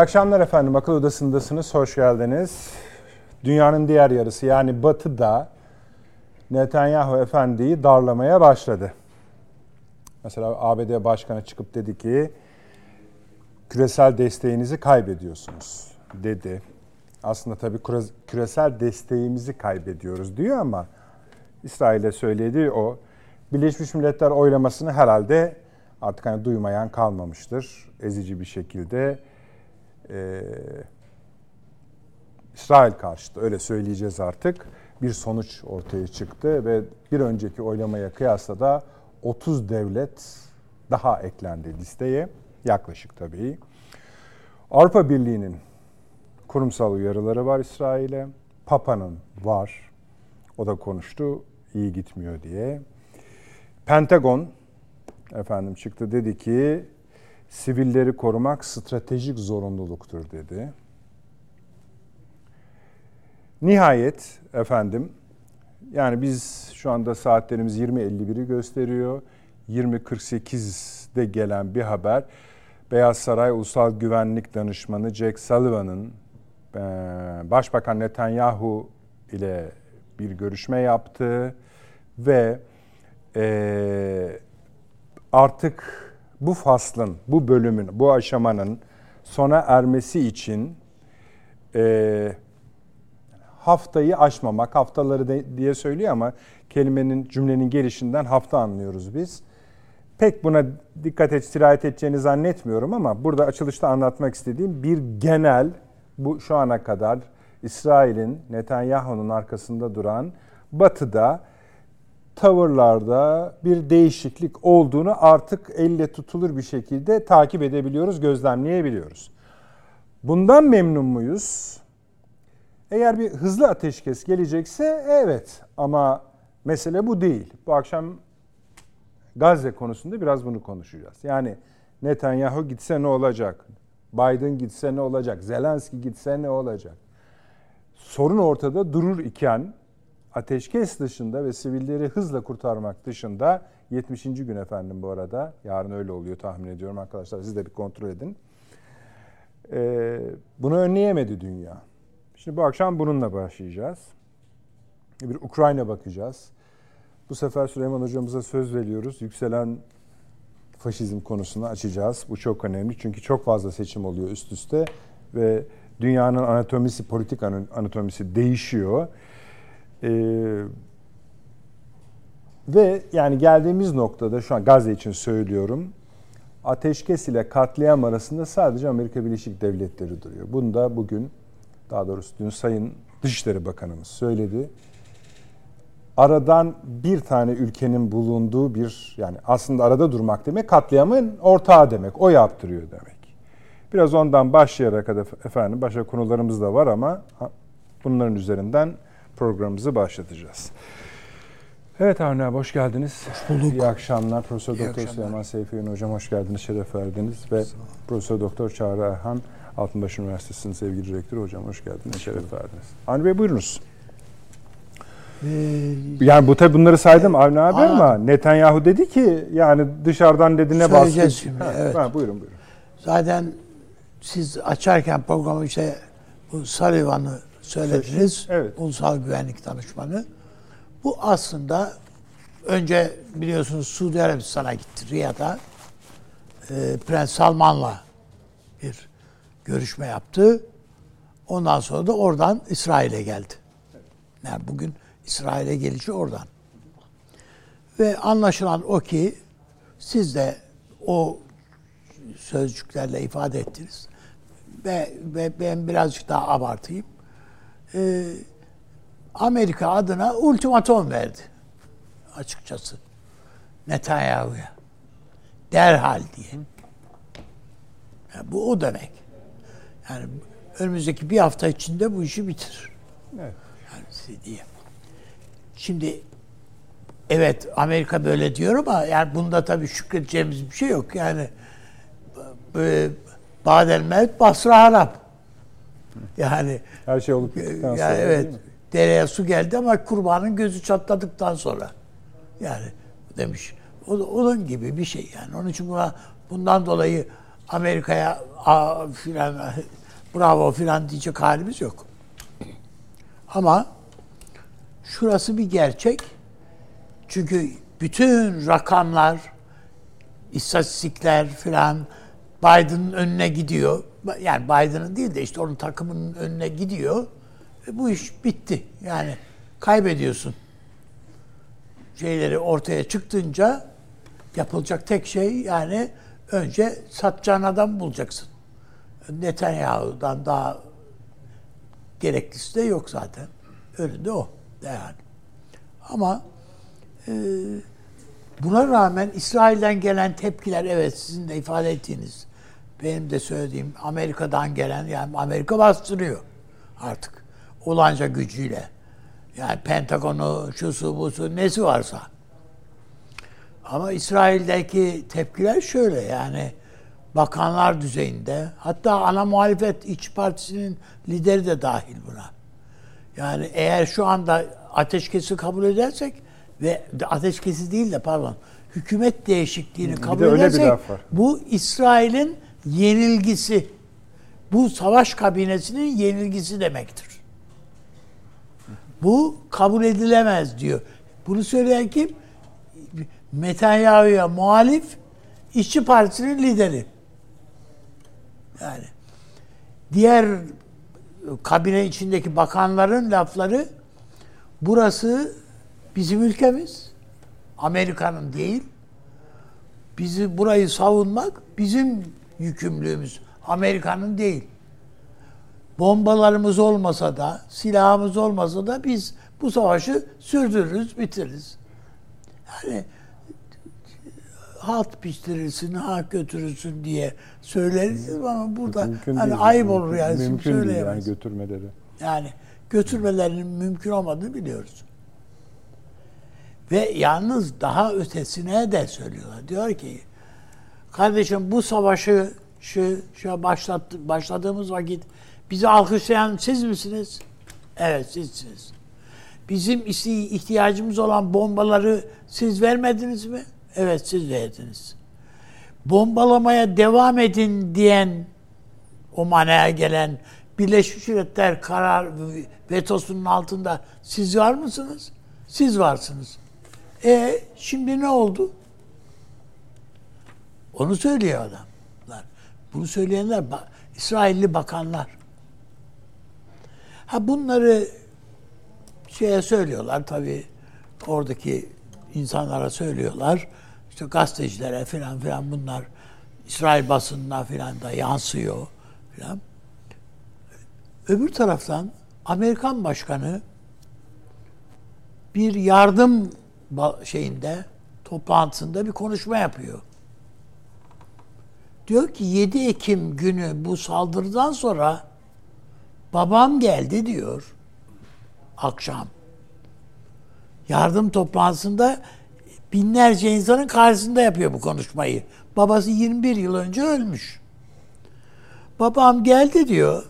Akşamlar efendim. Akıl Odası'ndasınız. Hoş geldiniz. Dünyanın diğer yarısı yani Batı'da Netanyahu efendiyi darlamaya başladı. Mesela ABD Başkanı çıkıp dedi ki küresel desteğinizi kaybediyorsunuz dedi. Aslında tabii küresel desteğimizi kaybediyoruz diyor ama İsrail'e söylediği o. Birleşmiş Milletler oylamasını herhalde artık hani duymayan kalmamıştır. Ezici bir şekilde e, İsrail karşıtı öyle söyleyeceğiz artık bir sonuç ortaya çıktı ve bir önceki oylamaya kıyasla da 30 devlet daha eklendi listeye yaklaşık tabii. Avrupa Birliği'nin kurumsal uyarıları var İsrail'e. Papa'nın var. O da konuştu iyi gitmiyor diye. Pentagon efendim çıktı dedi ki sivilleri korumak stratejik zorunluluktur dedi. Nihayet efendim yani biz şu anda saatlerimiz 20.51'i gösteriyor. 20.48'de gelen bir haber Beyaz Saray Ulusal Güvenlik Danışmanı Jack Sullivan'ın e, Başbakan Netanyahu ile bir görüşme yaptı ve e, artık bu faslın, bu bölümün, bu aşamanın sona ermesi için e, haftayı aşmamak, haftaları de, diye söylüyor ama kelimenin, cümlenin gelişinden hafta anlıyoruz biz. Pek buna dikkat et, sirayet edeceğini zannetmiyorum ama burada açılışta anlatmak istediğim bir genel, bu şu ana kadar İsrail'in, Netanyahu'nun arkasında duran Batı'da tavırlarda bir değişiklik olduğunu artık elle tutulur bir şekilde takip edebiliyoruz, gözlemleyebiliyoruz. Bundan memnun muyuz? Eğer bir hızlı ateşkes gelecekse evet ama mesele bu değil. Bu akşam Gazze konusunda biraz bunu konuşacağız. Yani Netanyahu gitse ne olacak? Biden gitse ne olacak? Zelenski gitse ne olacak? Sorun ortada durur iken ateşkes dışında ve sivilleri hızla kurtarmak dışında 70. gün efendim bu arada. Yarın öyle oluyor tahmin ediyorum arkadaşlar. Siz de bir kontrol edin. Ee, bunu önleyemedi dünya. Şimdi bu akşam bununla başlayacağız. Bir Ukrayna bakacağız. Bu sefer Süleyman hocamıza söz veriyoruz. Yükselen faşizm konusunu açacağız. Bu çok önemli çünkü çok fazla seçim oluyor üst üste ve dünyanın anatomisi, politik anatomisi değişiyor. Ee, ve yani geldiğimiz noktada şu an Gazze için söylüyorum. Ateşkes ile katliam arasında sadece Amerika Birleşik Devletleri duruyor. Bunu da bugün daha doğrusu dün Sayın Dışişleri Bakanımız söyledi. Aradan bir tane ülkenin bulunduğu bir yani aslında arada durmak demek katliamın ortağı demek. O yaptırıyor demek. Biraz ondan başlayarak efendim başka konularımız da var ama bunların üzerinden programımızı başlatacağız. Evet Avni abi hoş geldiniz. Hoş bulduk. İyi akşamlar. Profesör Doktor Süleyman Seyfi Hocam hoş geldiniz, şeref verdiniz ve Profesör Doktor Çağrı Erhan Altınbaş Üniversitesi'nin sevgili direktörü hocam hoş geldiniz, hoş şeref verdiniz. Avni Bey buyurunuz. Ee, yani bu tabi bunları saydım Avni abi Aa, ama Netanyahu dedi ki yani dışarıdan dedi ne baskı. şimdi ha, evet. Ha, buyurun buyurun. Zaten siz açarken programı işte bu Sullivan'ı söylediniz. Evet. Ulusal Güvenlik Danışmanı. Bu aslında önce biliyorsunuz Suudi Arabistan'a gitti Riyad'a. E, Prens Salman'la bir görüşme yaptı. Ondan sonra da oradan İsrail'e geldi. Yani bugün İsrail'e gelişi oradan. Ve anlaşılan o ki siz de o sözcüklerle ifade ettiniz. Ve, ve ben birazcık daha abartayım e, Amerika adına ultimatom verdi açıkçası Netanyahu'ya. Derhal diye. Yani bu o demek. Yani önümüzdeki bir hafta içinde bu işi bitirir. Evet. Yani diye. Şimdi evet Amerika böyle diyor ama yani bunda tabii şükredeceğimiz bir şey yok. Yani e, Badel Mevt Basra Harap. Yani her şey olup bittikten sonra. evet. Dereye su geldi ama kurbanın gözü çatladıktan sonra. Yani demiş. O, onun gibi bir şey yani. Onun için buna bundan dolayı Amerika'ya filan bravo filan diyecek halimiz yok. Ama şurası bir gerçek. Çünkü bütün rakamlar, istatistikler filan Biden'ın önüne gidiyor. Yani Biden'ın değil de işte onun takımının önüne gidiyor. Ve bu iş bitti. Yani kaybediyorsun. Şeyleri ortaya çıktınca yapılacak tek şey yani önce satacağın adam bulacaksın. Netanyahu'dan daha gereklisi de yok zaten. Önünde o. Yani. Ama e, buna rağmen İsrail'den gelen tepkiler evet sizin de ifade ettiğiniz benim de söylediğim Amerika'dan gelen yani Amerika bastırıyor artık olanca gücüyle. Yani Pentagon'u, şusu, busu, nesi varsa. Ama İsrail'deki tepkiler şöyle yani bakanlar düzeyinde hatta ana muhalefet iç partisinin lideri de dahil buna. Yani eğer şu anda ateşkesi kabul edersek ve ateşkesi değil de pardon hükümet değişikliğini bir kabul de edersek bu İsrail'in yenilgisi bu savaş kabinesinin yenilgisi demektir. Bu kabul edilemez diyor. Bunu söyleyen kim? Netanyahu'ya muhalif işçi partisinin lideri. Yani diğer kabine içindeki bakanların lafları burası bizim ülkemiz. Amerika'nın değil. Bizi burayı savunmak bizim yükümlülüğümüz. Amerika'nın değil. Bombalarımız olmasa da, silahımız olmasa da biz bu savaşı sürdürürüz, bitiririz. Yani halt piştirirsin, halt götürürsün diye söyleriz ama burada mümkün hani değil, ayıp olur yani. Mümkün değil yani götürmeleri. Yani götürmelerinin mümkün olmadığını biliyoruz. Ve yalnız daha ötesine de söylüyorlar. Diyor ki kardeşim bu savaşı şu, şu başlattı, başladığımız vakit bizi alkışlayan siz misiniz? Evet sizsiniz. Bizim ihtiyacımız olan bombaları siz vermediniz mi? Evet siz verdiniz. Bombalamaya devam edin diyen o manaya gelen Birleşmiş Milletler karar vetosunun altında siz var mısınız? Siz varsınız. E şimdi ne oldu? Onu söylüyor adamlar. Bunu söyleyenler İsrailli bakanlar. Ha bunları şeye söylüyorlar tabii oradaki insanlara söylüyorlar. İşte gazetecilere filan filan bunlar İsrail basınına filan da yansıyor filan. Öbür taraftan Amerikan başkanı bir yardım şeyinde toplantısında bir konuşma yapıyor. Diyor ki 7 Ekim günü bu saldırıdan sonra babam geldi diyor akşam. Yardım toplantısında binlerce insanın karşısında yapıyor bu konuşmayı. Babası 21 yıl önce ölmüş. Babam geldi diyor.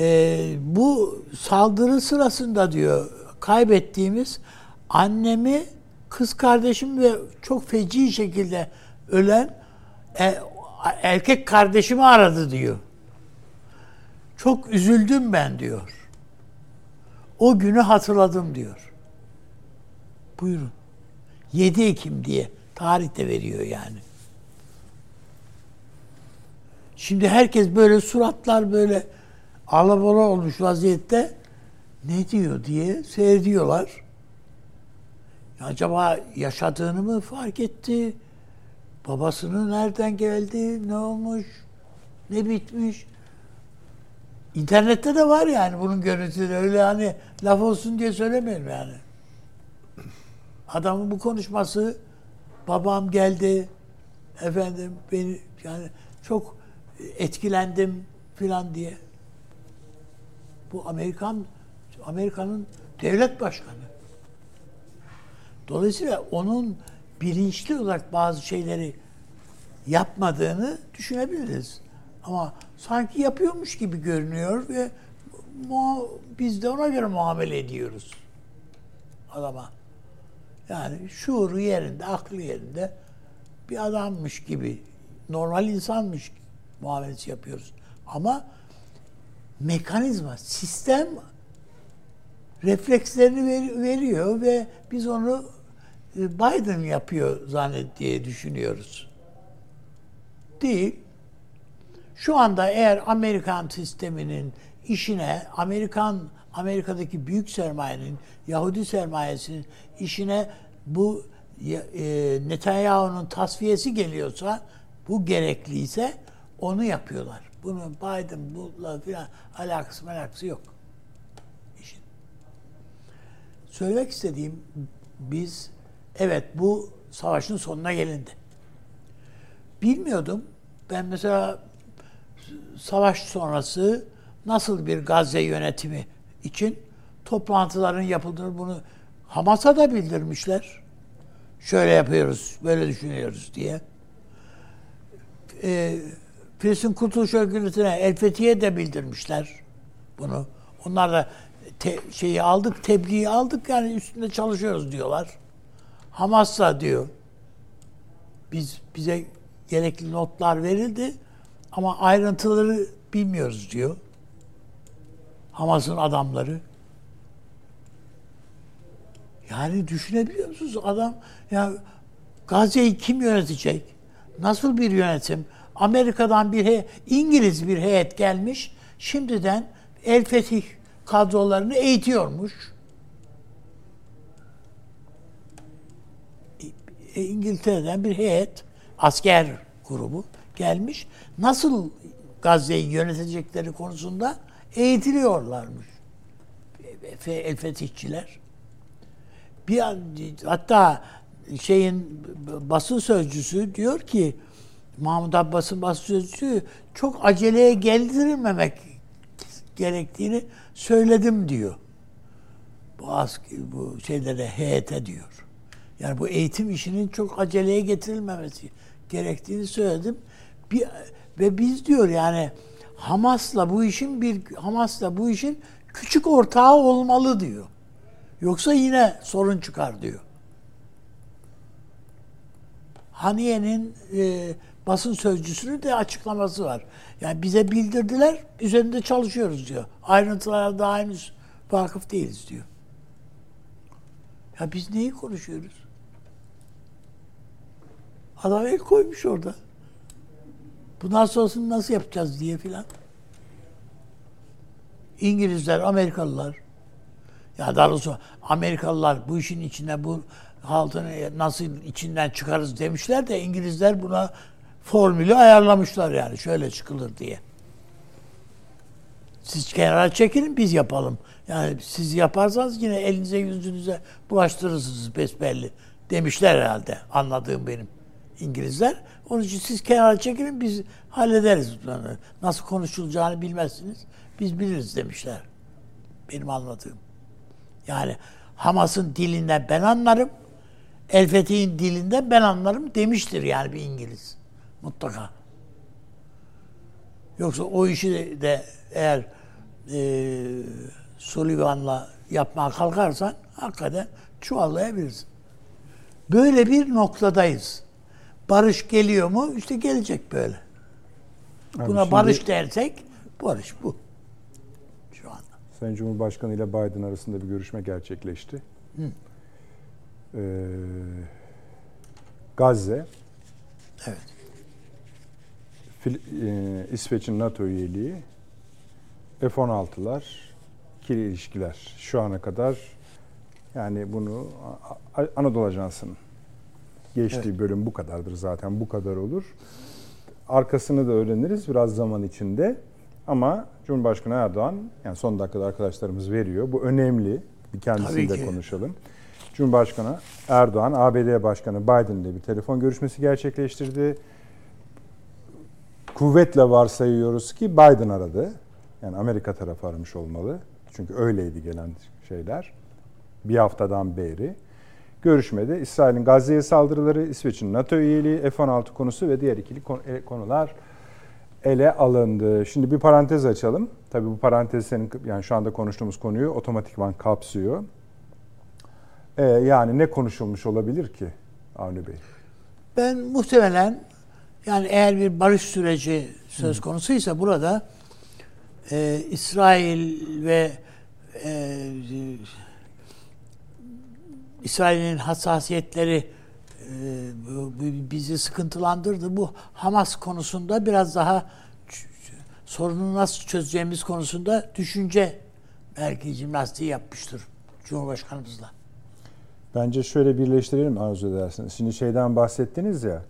E, bu saldırı sırasında diyor kaybettiğimiz annemi, kız kardeşim ve çok feci şekilde ölen e, erkek kardeşimi aradı diyor. Çok üzüldüm ben diyor. O günü hatırladım diyor. Buyurun. 7 Ekim diye tarihte veriyor yani. Şimdi herkes böyle suratlar böyle alabola olmuş vaziyette ne diyor diye seyrediyorlar. Acaba yaşadığını mı fark etti? Babasının nereden geldi? Ne olmuş? Ne bitmiş? İnternette de var yani bunun görüntüleri. Öyle hani laf olsun diye söylemiyorum yani. Adamın bu konuşması babam geldi efendim beni yani çok etkilendim filan diye. Bu Amerikan Amerika'nın devlet başkanı. Dolayısıyla onun bilinçli olarak bazı şeyleri yapmadığını düşünebiliriz. Ama sanki yapıyormuş gibi görünüyor ve biz de ona göre muamele ediyoruz adama. Yani şuuru yerinde, aklı yerinde bir adammış gibi normal insanmış muamelesi yapıyoruz. Ama mekanizma, sistem reflekslerini ver, veriyor ve biz onu Biden yapıyor zannet diye düşünüyoruz. Değil. Şu anda eğer Amerikan sisteminin işine, Amerikan Amerika'daki büyük sermayenin, Yahudi sermayesinin işine bu e, Netanyahu'nun tasfiyesi geliyorsa, bu gerekliyse onu yapıyorlar. Bunun Biden bununla filan alakası alakası yok. İşin. Söylemek istediğim biz evet bu savaşın sonuna gelindi. Bilmiyordum. Ben mesela savaş sonrası nasıl bir Gazze yönetimi için toplantıların yapıldığını bunu Hamas'a da bildirmişler. Şöyle yapıyoruz, böyle düşünüyoruz diye. Ee, Filistin Kurtuluş Örgütü'ne, El Fethi'ye de bildirmişler bunu. Onlar da te, şeyi aldık, tebliği aldık yani üstünde çalışıyoruz diyorlar. Hamas da diyor. Biz bize gerekli notlar verildi ama ayrıntıları bilmiyoruz diyor. Hamas'ın adamları. Yani düşünebiliyor musunuz adam ya Gazze'yi kim yönetecek? Nasıl bir yönetim? Amerika'dan bir he, İngiliz bir heyet gelmiş. Şimdiden El Fetih kadrolarını eğitiyormuş. E, İngiltere'den bir heyet, asker grubu gelmiş. Nasıl Gazze'yi yönetecekleri konusunda eğitiliyorlarmış. El Fetihçiler. Bir hatta şeyin basın sözcüsü diyor ki Mahmut Abbas'ın basın sözcüsü çok aceleye geldirilmemek gerektiğini söyledim diyor. Bu asker, bu şeylere heyete diyor. Yani bu eğitim işinin çok aceleye getirilmemesi gerektiğini söyledim. Bir, ve biz diyor yani Hamas'la bu işin bir Hamas'la bu işin küçük ortağı olmalı diyor. Yoksa yine sorun çıkar diyor. Haniye'nin e, basın sözcüsünün de açıklaması var. Yani bize bildirdiler, üzerinde çalışıyoruz diyor. Ayrıntılara daha henüz vakıf değiliz diyor. Ya biz neyi konuşuyoruz? Adam el koymuş orada. Bundan sonrasını nasıl yapacağız diye filan. İngilizler, Amerikalılar ya daha doğrusu Amerikalılar bu işin içine bu haltını nasıl içinden çıkarız demişler de İngilizler buna formülü ayarlamışlar yani şöyle çıkılır diye. Siz kenara çekilin biz yapalım. Yani siz yaparsanız yine elinize yüzünüze bulaştırırsınız besbelli demişler herhalde anladığım benim İngilizler. Onun için siz kenara çekilin biz hallederiz. Nasıl konuşulacağını bilmezsiniz. Biz biliriz demişler. Benim anladığım. Yani Hamas'ın dilinden ben anlarım. El Fethi'nin dilinden ben anlarım demiştir yani bir İngiliz. Mutlaka. Yoksa o işi de eğer e, Sullivan'la yapmaya kalkarsan hakikaten çuvallayabilirsin. Böyle bir noktadayız. Barış geliyor mu? İşte gelecek böyle. Abi Buna şimdi, barış dersek barış bu. Sayın Cumhurbaşkanı ile Biden arasında bir görüşme gerçekleşti. Hı. Ee, Gazze, evet. Fil, e, İsveç'in NATO üyeliği, F-16'lar, ikili ilişkiler şu ana kadar yani bunu Anadolu Ajansı'nın geçtiği evet. bölüm bu kadardır zaten bu kadar olur. Arkasını da öğreniriz biraz zaman içinde. Ama Cumhurbaşkanı Erdoğan, yani son dakikada arkadaşlarımız veriyor. Bu önemli. Bir kendisiyle konuşalım. Cumhurbaşkanı Erdoğan, ABD Başkanı Biden ile bir telefon görüşmesi gerçekleştirdi. Kuvvetle varsayıyoruz ki Biden aradı. Yani Amerika tarafı aramış olmalı. Çünkü öyleydi gelen şeyler. Bir haftadan beri. Görüşmede İsrail'in Gazze'ye saldırıları, İsveç'in NATO üyeliği, F-16 konusu ve diğer ikili e, konular ele alındı. Şimdi bir parantez açalım. Tabii bu parantez senin yani şu anda konuştuğumuz konuyu otomatikman kapsıyor. Ee, yani ne konuşulmuş olabilir ki Avni Bey? Ben muhtemelen Yani eğer bir barış süreci söz konusuysa burada e, İsrail ve e, İsrail'in hassasiyetleri e, bizi sıkıntılandırdı. Bu Hamas konusunda biraz daha sorunu nasıl çözeceğimiz konusunda düşünce belki jimnastiği yapmıştır Cumhurbaşkanımızla. Bence şöyle birleştirelim arzu edersiniz. Şimdi şeyden bahsettiniz ya,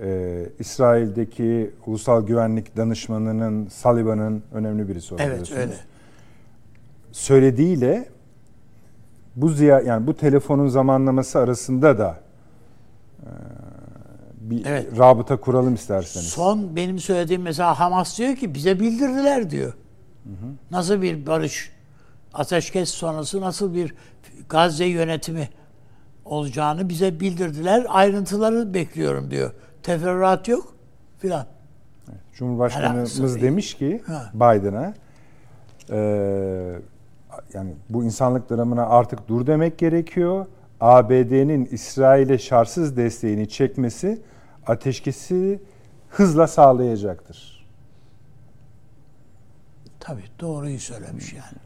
e, İsrail'deki ulusal güvenlik danışmanının, Sullivan'ın önemli birisi olduğunu Evet öyle. Söylediğiyle bu ziya yani bu telefonun zamanlaması arasında da e, bir evet. rabıta kuralım isterseniz. Son benim söylediğim mesela Hamas diyor ki bize bildirdiler diyor. Hı hı. Nasıl bir barış, ateşkes sonrası nasıl bir Gazze yönetimi olacağını bize bildirdiler. Ayrıntıları bekliyorum diyor. Teferruat yok filan. Evet, Cumhurbaşkanımız yani, demiş ki Biden'a e, yani bu insanlık dramına artık dur demek gerekiyor. ABD'nin İsrail'e şartsız desteğini çekmesi ateşkesi hızla sağlayacaktır. Tabii doğruyu söylemiş yani.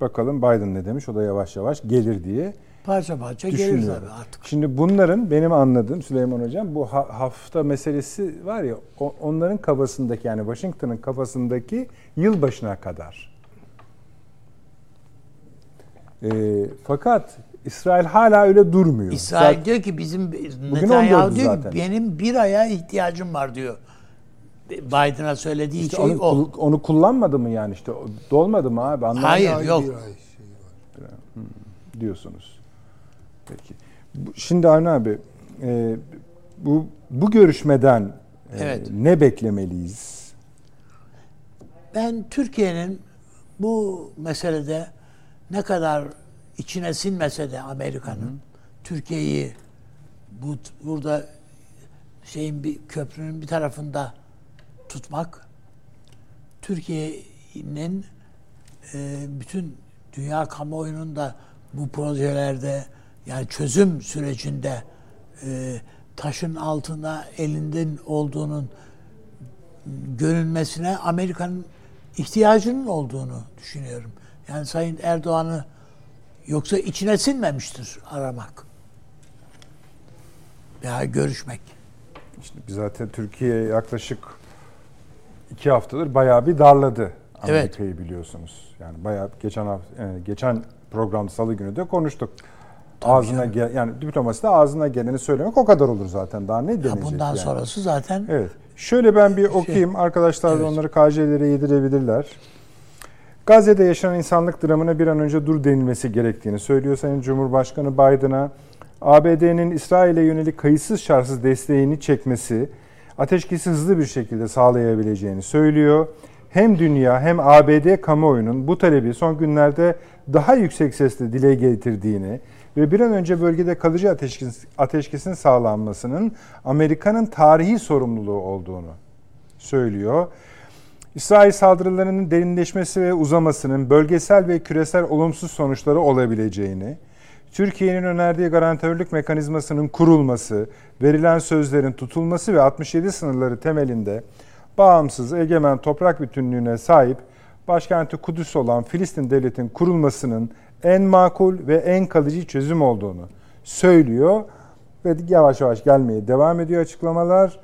Bakalım Biden ne demiş? O da yavaş yavaş gelir diye parça parça gelir tabii artık. Şimdi bunların benim anladığım Süleyman Hocam bu hafta meselesi var ya onların kafasındaki yani Washington'ın kafasındaki yılbaşına kadar. E, fakat İsrail hala öyle durmuyor. İsrail zaten, diyor ki bizim Netanyahu diyor zaten. ki benim bir aya ihtiyacım var diyor. Biden'a söylediği işte şey onu, o. Onu kullanmadı mı yani işte dolmadı mı abi? Anlamadım. Hayır yok. Bir ay şey var. diyorsunuz. Peki. Şimdi Avni abi e, bu bu görüşmeden e, evet. ne beklemeliyiz? Ben Türkiye'nin bu meselede ne kadar içine sinmese de Amerika'nın Türkiye'yi bu burada şeyin bir köprünün bir tarafında tutmak Türkiye'nin e, bütün dünya kamuoyunun da bu projelerde yani çözüm sürecinde e, taşın altında elinden olduğunun görünmesine Amerika'nın ihtiyacının olduğunu düşünüyorum. Yani Sayın Erdoğan'ı yoksa içine sinmemiştir aramak veya görüşmek. İşte zaten Türkiye yaklaşık iki haftadır bayağı bir darladı Amerika'yı evet. biliyorsunuz. Yani bayağı geçen hafta, e, geçen program Salı günü de konuştuk. Tabii ağzına yani. gel yani diplomaside ağzına geleni söylemek o kadar olur zaten. Daha ne denecek ya Bundan yani. sonrası zaten Evet. Şöyle ben bir şey, okuyayım. Arkadaşlar evet. onları KJ'lere yedirebilirler. Gazze'de yaşanan insanlık dramına bir an önce dur denilmesi gerektiğini söylüyor Sayın Cumhurbaşkanı Biden'a. ABD'nin İsrail'e yönelik kayıtsız şartsız desteğini çekmesi ateşkesi hızlı bir şekilde sağlayabileceğini söylüyor. Hem dünya hem ABD kamuoyunun bu talebi son günlerde daha yüksek sesle dile getirdiğini ve bir an önce bölgede kalıcı ateşkes, ateşkesin sağlanmasının Amerika'nın tarihi sorumluluğu olduğunu söylüyor. İsrail saldırılarının derinleşmesi ve uzamasının bölgesel ve küresel olumsuz sonuçları olabileceğini, Türkiye'nin önerdiği garantörlük mekanizmasının kurulması, verilen sözlerin tutulması ve 67 sınırları temelinde bağımsız, egemen toprak bütünlüğüne sahip başkenti Kudüs olan Filistin devletin kurulmasının en makul ve en kalıcı çözüm olduğunu söylüyor ve yavaş yavaş gelmeye devam ediyor açıklamalar.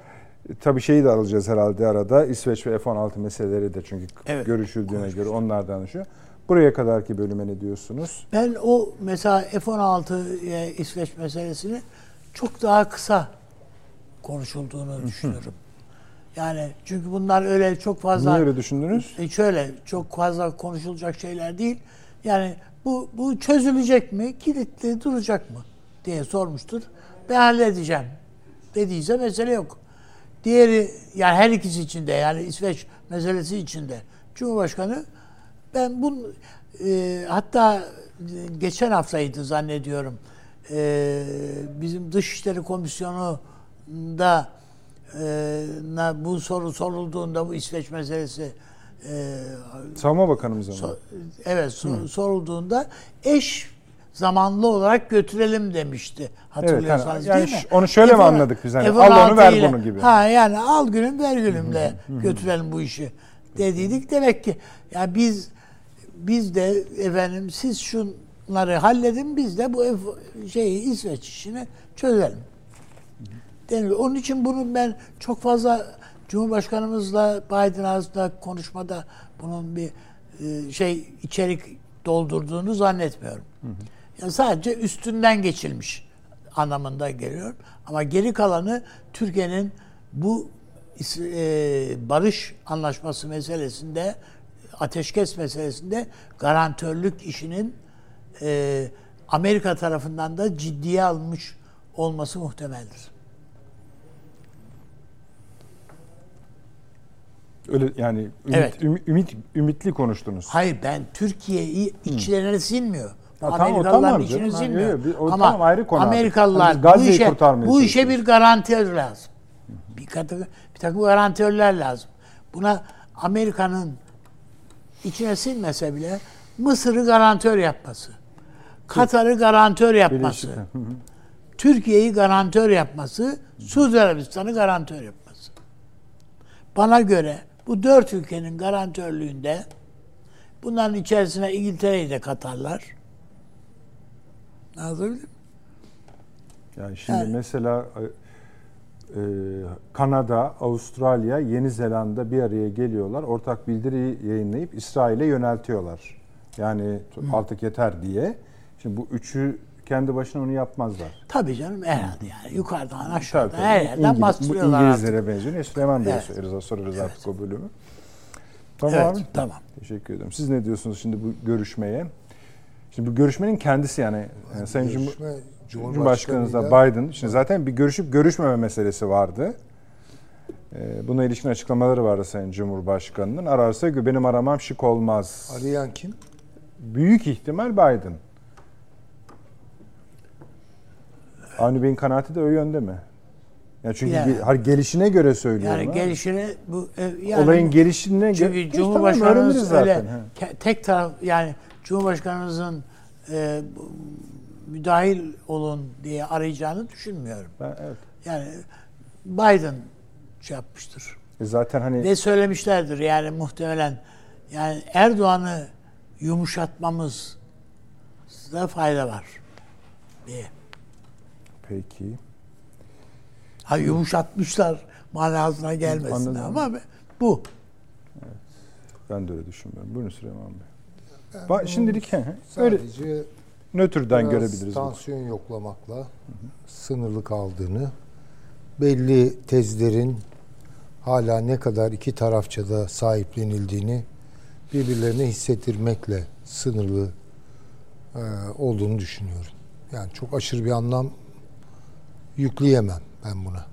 Tabii şeyi de alacağız herhalde arada. İsveç ve F-16 meseleleri de çünkü evet, görüşüldüğüne konuşmuş. göre onlar danışıyor. Buraya kadarki bölüme ne diyorsunuz? Ben o mesela F-16 e, İsveç meselesini çok daha kısa konuşulduğunu düşünüyorum. Yani çünkü bunlar öyle çok fazla... Niye öyle düşündünüz? E şöyle çok fazla konuşulacak şeyler değil. Yani bu, bu çözülecek mi, kilitli duracak mı diye sormuştur. Ben halledeceğim dediyse mesele yok. Diğeri yani her ikisi içinde yani İsveç meselesi içinde Cumhurbaşkanı ben bu e, hatta geçen haftaydı zannediyorum e, bizim Dışişleri Komisyonu'nda e, bu soru sorulduğunda bu İsveç meselesi e, Savunma Bakanımız ama. So, evet sor, sorulduğunda eş zamanlı olarak götürelim demişti. Hatırlıyorsanız evet, yani, değil mi? Onu şöyle mi anladık biz? Hani, al onu ver bunu gibi. Ha yani al günüm ver günümle götürelim bu işi dediydik. Demek ki ya biz biz de efendim siz şunları halledin biz de bu şeyi İsveç işini çözelim. Deniliyor. Onun için bunu ben çok fazla Cumhurbaşkanımızla Biden arasında konuşmada bunun bir e, şey içerik doldurduğunu zannetmiyorum. Hı hı. Yani sadece üstünden geçilmiş anlamında geliyor. Ama geri kalanı Türkiye'nin bu e, barış anlaşması meselesinde ateşkes meselesinde garantörlük işinin e, Amerika tarafından da ciddiye alınmış olması muhtemeldir. Öyle yani ümit, evet. ümit, ümit ümitli konuştunuz. Hayır ben Türkiye'yi içlerine hmm. sinmiyor. Ha, Amerikalıların içine sinmiyor. Bir, o, Ama tamam, ayrı konu Amerikalılar hani bu işe bu işe bir garantör lazım. Bir, katı, bir takım garantörler lazım. Buna Amerika'nın içine sinmese bile Mısır'ı garantör yapması, Katar'ı garantör yapması, Türkiye'yi garantör yapması, Suudi Arabistan'ı garantör yapması. Bana göre bu dört ülkenin garantörlüğünde bunların içerisine İngiltere'yi de katarlar. Anlatabildim Yani şimdi yani, mesela e, Kanada, Avustralya, Yeni Zelanda bir araya geliyorlar. Ortak bildiri yayınlayıp İsrail'e yöneltiyorlar. Yani Hı. artık yeter diye. Şimdi bu üçü kendi başına onu yapmazlar. Tabii canım herhalde yani. Yukarıdan aşağıdan tabii, her yerden İngiliz, bastırıyorlar. Bu İngilizlere benziyor. Süleyman Bey'e evet. sorarız, sorarız evet. artık o bölümü. Tamam evet, abi. Tamam. Teşekkür ederim. Siz ne diyorsunuz şimdi bu görüşmeye? Şimdi bu görüşmenin kendisi yani, yani Sayın Görüşme, Cumhurbaşkanı da Biden şimdi zaten bir görüşüp görüşmeme meselesi vardı. Ee, buna ilişkin açıklamaları vardı Sayın Cumhurbaşkanı'nın. Ararsa benim aramam şık olmaz. Arayan kim? Büyük ihtimal Biden. Avni Bey'in kanaati de o yönde mi? Yani çünkü yani, ge, gelişine göre söylüyorum. Yani gelişine bu e, yani olayın gelişine göre çünkü Cumhurbaşkanımız tamam, öyle tek taraf yani Cumhurbaşkanımızın e, müdahil olun diye arayacağını düşünmüyorum. Ben, evet. Yani Biden şey yapmıştır. E zaten hani ve söylemişlerdir yani muhtemelen yani Erdoğan'ı yumuşatmamız da fayda var diye. Peki. Ha yumuşatmışlar manasına gelmesin Anladım. ama bu. Evet. Ben de öyle düşünmüyorum. Buyurun Süleyman Bey. Ben Şimdilik he, öyle nötrden görebiliriz. Tansiyon bu. yoklamakla sınırlı kaldığını, belli tezlerin hala ne kadar iki tarafça da sahiplenildiğini birbirlerine hissettirmekle sınırlı e, olduğunu düşünüyorum. Yani çok aşırı bir anlam yükleyemem ben buna.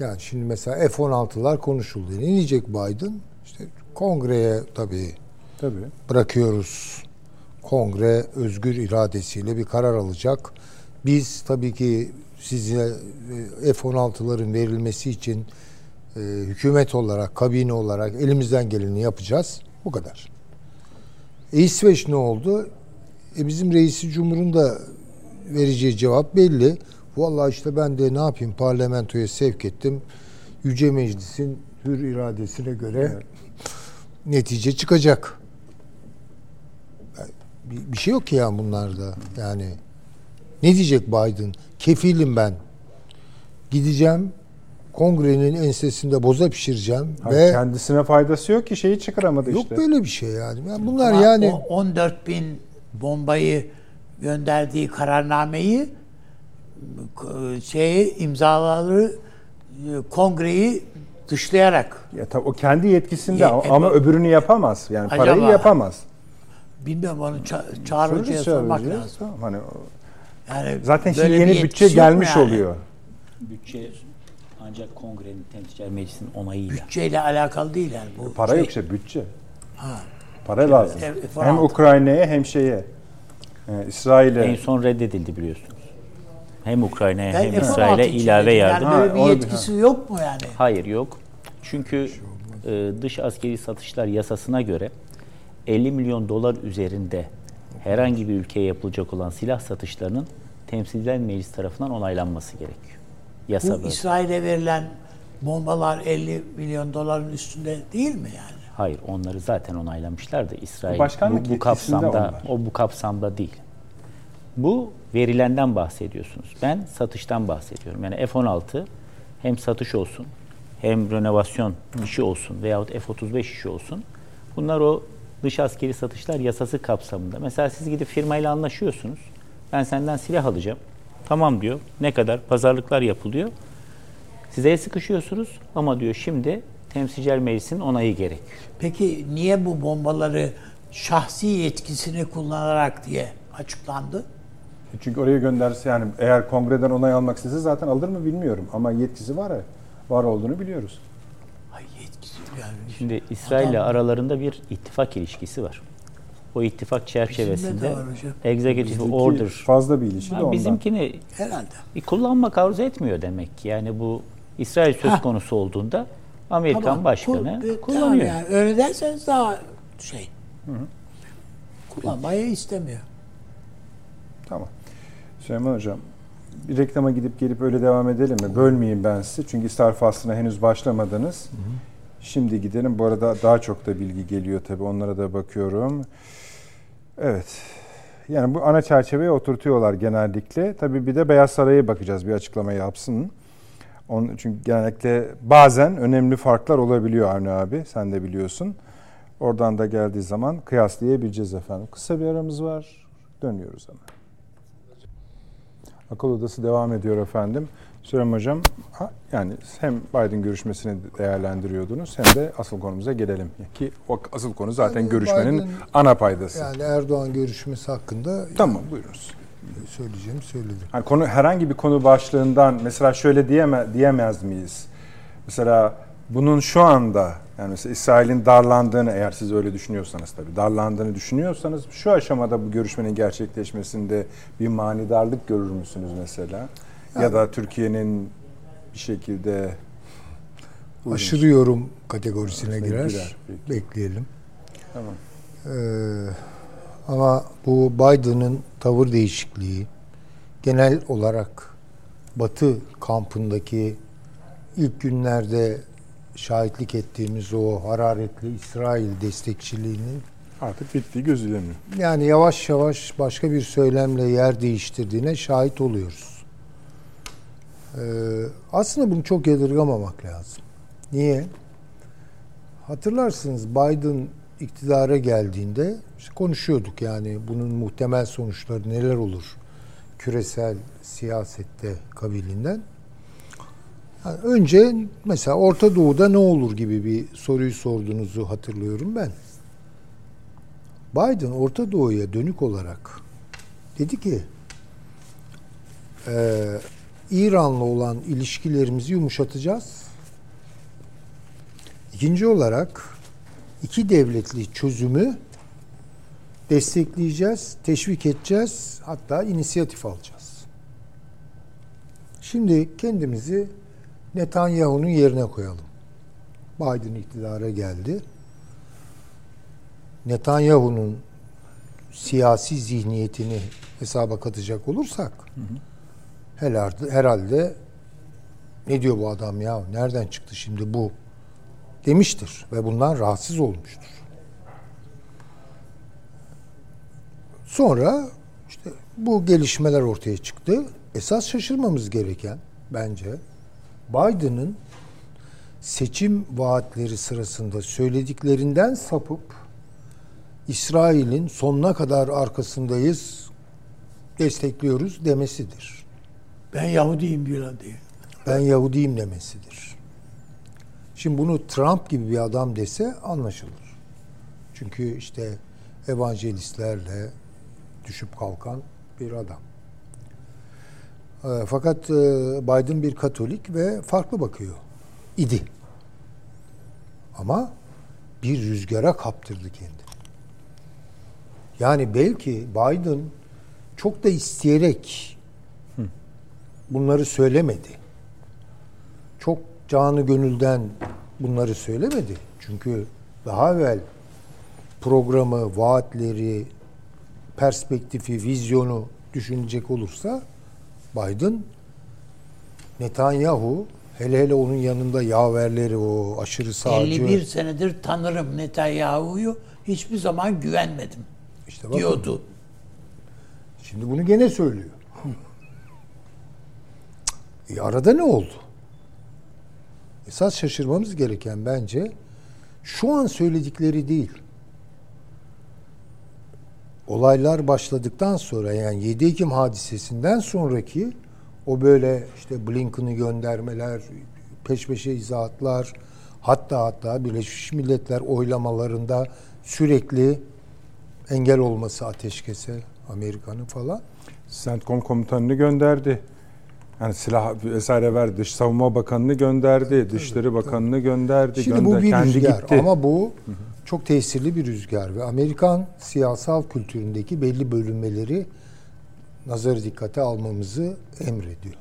Yani şimdi mesela F-16'lar konuşuldu. Ne diyecek Biden? İşte kongreye tabii, tabii. bırakıyoruz. Kongre özgür iradesiyle bir karar alacak. Biz tabii ki size e, F-16'ların verilmesi için e, hükümet olarak, kabine olarak elimizden geleni yapacağız. Bu kadar. E, İsveç ne oldu? E, bizim reisi cumhurun da vereceği cevap belli. Vallahi işte ben de ne yapayım parlamentoya sevk ettim. Yüce Meclis'in hür iradesine göre evet. netice çıkacak. Bir, bir şey yok ki ya bunlarda. Yani ne diyecek Biden? Kefilim ben. Gideceğim kongrenin ensesinde boza pişireceğim Hayır, ve kendisine faydası yok ki şeyi çıkaramadı yok işte. Yok böyle bir şey yani. yani bunlar Ama yani 14 bin bombayı gönderdiği kararnameyi şeyi imzaları kongreyi dışlayarak. Ya tabii o kendi yetkisinde Ye, ama e, öbürünü yapamaz. Yani acaba, parayı yapamaz. Bilmiyorum onu ça- çağrıcıya sormak lazım. Tamam, hani yani zaten şimdi yeni bütçe gelmiş yani. oluyor. Bütçe ancak kongrenin temsilciler meclisinin onayıyla. Bütçeyle alakalı değil yani bu. Para şey. yok işte bütçe. Ha. Para lazım. E, hem Ukrayna'ya hem şeye. E, İsrail'e. En son reddedildi biliyorsunuz. Hem Ukrayna'ya hem İsrail'e ilave yardım. Yani böyle bir yetkisi ha. yok mu yani? Hayır yok. Çünkü e, dış askeri satışlar yasasına göre 50 milyon dolar üzerinde herhangi bir ülkeye yapılacak olan silah satışlarının temsilciler meclis tarafından onaylanması gerekiyor. Yasa Bu böyle. İsrail'e verilen bombalar 50 milyon doların üstünde değil mi yani? Hayır, onları zaten onaylamışlar da İsrail Başkanlık bu, bu kapsamda onlar. o bu kapsamda değil. Bu verilenden bahsediyorsunuz. Ben satıştan bahsediyorum. Yani F-16 hem satış olsun hem renovasyon işi olsun veyahut F-35 işi olsun. Bunlar o dış askeri satışlar yasası kapsamında. Mesela siz gidip firmayla anlaşıyorsunuz. Ben senden silah alacağım. Tamam diyor. Ne kadar? Pazarlıklar yapılıyor. Size el sıkışıyorsunuz ama diyor şimdi temsilciler meclisinin onayı gerekiyor. Peki niye bu bombaları şahsi yetkisini kullanarak diye açıklandı? Çünkü oraya gönderse yani eğer kongreden onay almak istese zaten alır mı bilmiyorum. Ama yetkisi var ya, var olduğunu biliyoruz. Yani. Şimdi İsrail ile aralarında bir ittifak ilişkisi var. O ittifak çerçevesinde executive order fazla bir ilişki de Ha, ondan. bizimkini Herhalde. kullanmak arzu etmiyor demek ki. Yani bu İsrail söz Ha. konusu olduğunda Amerikan Tamam, başkanı kul- kullanıyor. Tamam yani öyle derseniz daha şey. Kullanmayı istemiyor. Tamam. Süleyman Hocam bir reklama gidip gelip öyle devam edelim mi? Bölmeyeyim ben sizi. Çünkü istar faslına henüz başlamadınız. Şimdi gidelim. Bu arada daha çok da bilgi geliyor tabii. Onlara da bakıyorum. Evet. Yani bu ana çerçeveye oturtuyorlar genellikle. Tabii bir de Beyaz Saray'a bakacağız. Bir açıklama yapsın. Onun, çünkü genellikle bazen önemli farklar olabiliyor Avni abi. Sen de biliyorsun. Oradan da geldiği zaman kıyaslayabileceğiz efendim. Kısa bir aramız var. Dönüyoruz hemen. Akıl odası devam ediyor efendim. Sürem Hocam, yani hem Biden görüşmesini değerlendiriyordunuz hem de asıl konumuza gelelim. Ki o asıl konu zaten Yani görüşmenin Biden- ana paydası. Yani Erdoğan görüşmesi hakkında Tamam, buyurunuz. söyleyeceğim söyledim. Hani konu herhangi bir konu başlığından mesela şöyle diyeme, diyemez miyiz? Mesela bunun şu anda yani mesela İsrail'in darlandığını eğer siz öyle düşünüyorsanız tabii darlandığını düşünüyorsanız şu aşamada bu görüşmenin gerçekleşmesinde bir manidarlık görür müsünüz mesela? Ya da Türkiye'nin bir şekilde Buyurun. Aşırı yorum kategorisine girer. girer. Bekleyelim. Tamam. Ee, ama bu Biden'ın tavır değişikliği genel olarak Batı kampındaki ilk günlerde şahitlik ettiğimiz o hararetli İsrail destekçiliğinin Artık bittiği gözüleniyor. yani yavaş yavaş başka bir söylemle yer değiştirdiğine şahit oluyoruz. Ee, aslında bunu çok yadırgamamak lazım. Niye? Hatırlarsınız Biden iktidara geldiğinde işte konuşuyorduk yani bunun muhtemel sonuçları neler olur küresel siyasette kabilinden. Yani önce mesela Orta Doğu'da ne olur gibi bir soruyu sorduğunuzu hatırlıyorum ben. Biden Orta Doğu'ya dönük olarak dedi ki e, İran'la olan ilişkilerimizi yumuşatacağız. İkinci olarak iki devletli çözümü destekleyeceğiz, teşvik edeceğiz, hatta inisiyatif alacağız. Şimdi kendimizi Netanyahu'nun yerine koyalım. Biden iktidara geldi. Netanyahu'nun siyasi zihniyetini hesaba katacak olursak herhalde, herhalde ne diyor bu adam ya nereden çıktı şimdi bu demiştir ve bundan rahatsız olmuştur. Sonra işte bu gelişmeler ortaya çıktı. Esas şaşırmamız gereken bence Biden'ın seçim vaatleri sırasında söylediklerinden sapıp İsrail'in sonuna kadar arkasındayız, destekliyoruz demesidir. Ben Yahudiyim diyor diye. Ben Yahudiyim demesidir. Şimdi bunu Trump gibi bir adam dese anlaşılır. Çünkü işte evangelistlerle düşüp kalkan bir adam. E, Fakat e, Biden bir Katolik ve farklı bakıyor. idi. Ama bir rüzgara kaptırdı kendini. Yani belki Biden çok da isteyerek bunları söylemedi. Çok canı gönülden bunları söylemedi. Çünkü daha evvel programı, vaatleri perspektifi, vizyonu düşünecek olursa Biden Netanyahu hele hele onun yanında yaverleri o aşırı sağcı 51 senedir tanırım Netanyahu'yu. Hiçbir zaman güvenmedim. işte bakın, diyordu. Şimdi bunu gene söylüyor. E arada ne oldu? Esas şaşırmamız gereken bence şu an söyledikleri değil. Olaylar başladıktan sonra yani 7 Ekim hadisesinden sonraki o böyle işte Blinken'ı göndermeler, peş peşe izahatlar, hatta hatta Birleşmiş Milletler oylamalarında sürekli engel olması ateşkese Amerika'nın falan. CENTCOM komutanını gönderdi. Yani silah vesaire verdi. Dış Savunma Bakanını gönderdi. Dışişleri Bakanını gönderdi. Şimdi gönder. bu bir Kendi rüzgar gitti. ama bu çok tesirli bir rüzgar ve Amerikan siyasal kültüründeki belli bölünmeleri nazar dikkate almamızı emrediyor.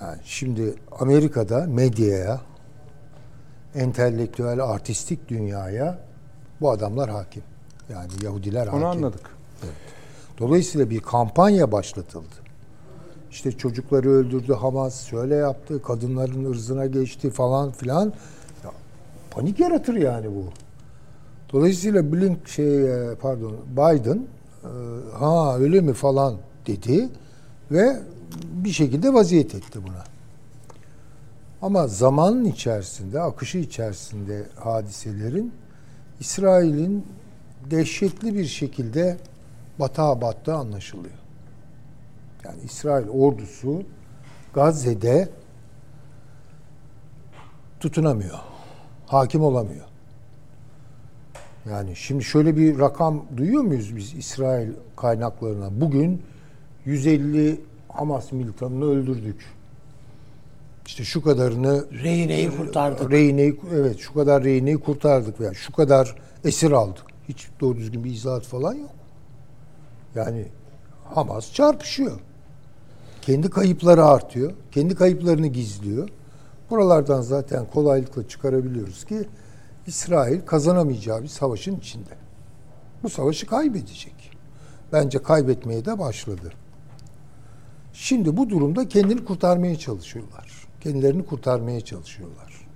Yani şimdi Amerika'da medyaya, entelektüel, artistik dünyaya bu adamlar hakim. Yani Yahudiler hakim. Onu anladık. Dolayısıyla bir kampanya başlatıldı. İşte çocukları öldürdü Hamas, şöyle yaptı, kadınların ırzına geçti falan filan. Ya, panik yaratır yani bu. Dolayısıyla Blink şey e, pardon Biden e, ha öyle mi falan dedi ve bir şekilde vaziyet etti buna. Ama zamanın içerisinde, akışı içerisinde hadiselerin İsrail'in dehşetli bir şekilde batağa battığı anlaşılıyor. Yani İsrail ordusu Gazze'de tutunamıyor. Hakim olamıyor. Yani şimdi şöyle bir rakam duyuyor muyuz biz İsrail kaynaklarına? Bugün 150 Hamas militanını öldürdük. İşte şu kadarını Rehineyi kurtardık. Rehineyi evet şu kadar rehineyi kurtardık veya şu kadar esir aldık. Hiç doğru düzgün bir izahat falan yok. Yani Hamas çarpışıyor. Kendi kayıpları artıyor. Kendi kayıplarını gizliyor. Buralardan zaten kolaylıkla çıkarabiliyoruz ki İsrail kazanamayacağı bir savaşın içinde. Bu savaşı kaybedecek. Bence kaybetmeye de başladı. Şimdi bu durumda kendini kurtarmaya çalışıyorlar. Kendilerini kurtarmaya çalışıyorlar.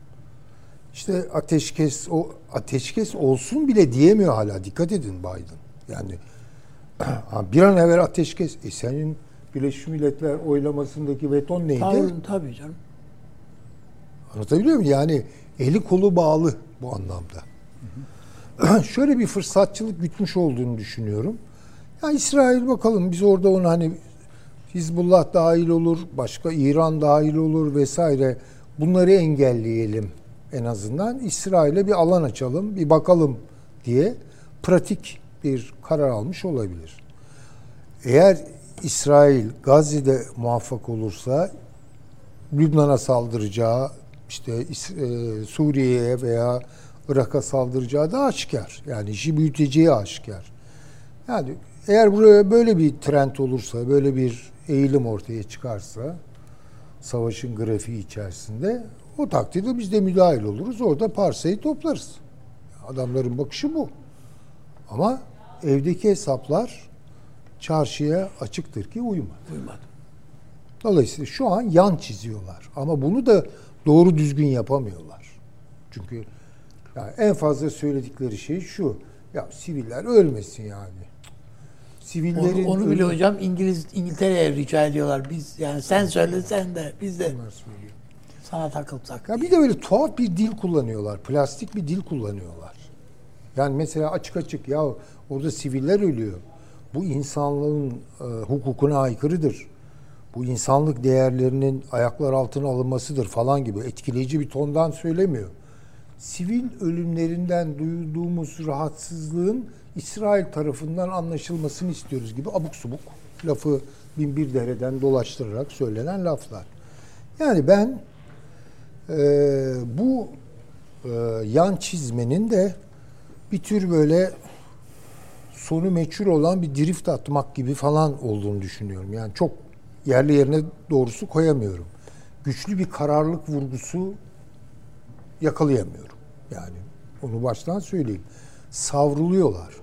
İşte ateşkes o ateşkes olsun bile diyemiyor hala. Dikkat edin Biden. Yani bir an evvel ateşkes. E senin Birleşmiş Milletler oylamasındaki veton neydi? Tabii, tabii canım. Anlatabiliyor muyum? Yani eli kolu bağlı bu anlamda. Şöyle bir fırsatçılık gütmüş olduğunu düşünüyorum. Ya İsrail bakalım biz orada onu hani Hizbullah dahil olur, başka İran dahil olur vesaire. Bunları engelleyelim en azından. İsrail'e bir alan açalım, bir bakalım diye pratik bir karar almış olabilir. Eğer İsrail Gazze'de muvaffak olursa Lübnan'a saldıracağı, işte e, Suriye'ye veya Irak'a saldıracağı da aşikar. Yani işi büyüteceği aşikar. Yani eğer buraya böyle bir trend olursa, böyle bir eğilim ortaya çıkarsa savaşın grafiği içerisinde o takdirde biz de müdahil oluruz. Orada parsayı toplarız. Adamların bakışı bu. Ama evdeki hesaplar çarşıya açıktır ki uyuma. Uymadı. Dolayısıyla şu an yan çiziyorlar. Ama bunu da doğru düzgün yapamıyorlar. Çünkü yani en fazla söyledikleri şey şu. Ya siviller ölmesin yani. Sivillerin onu, onu bile öl- hocam İngiliz İngiltere'ye rica ediyorlar. Biz yani sen söyle sen de biz de sana takılsak. Ya bir de böyle tuhaf bir dil kullanıyorlar. Plastik bir dil kullanıyorlar. Yani mesela açık açık ya orada siviller ölüyor. Bu insanlığın e, hukukuna aykırıdır. Bu insanlık değerlerinin ayaklar altına alınmasıdır falan gibi etkileyici bir tondan söylemiyor. Sivil ölümlerinden duyduğumuz rahatsızlığın İsrail tarafından anlaşılmasını istiyoruz gibi abuk subuk lafı bin bir dereden dolaştırarak söylenen laflar. Yani ben e, bu e, yan çizmenin de bir tür böyle sonu meçhul olan bir drift atmak gibi falan olduğunu düşünüyorum. Yani çok yerli yerine doğrusu koyamıyorum. Güçlü bir kararlılık vurgusu yakalayamıyorum. Yani onu baştan söyleyeyim. Savruluyorlar.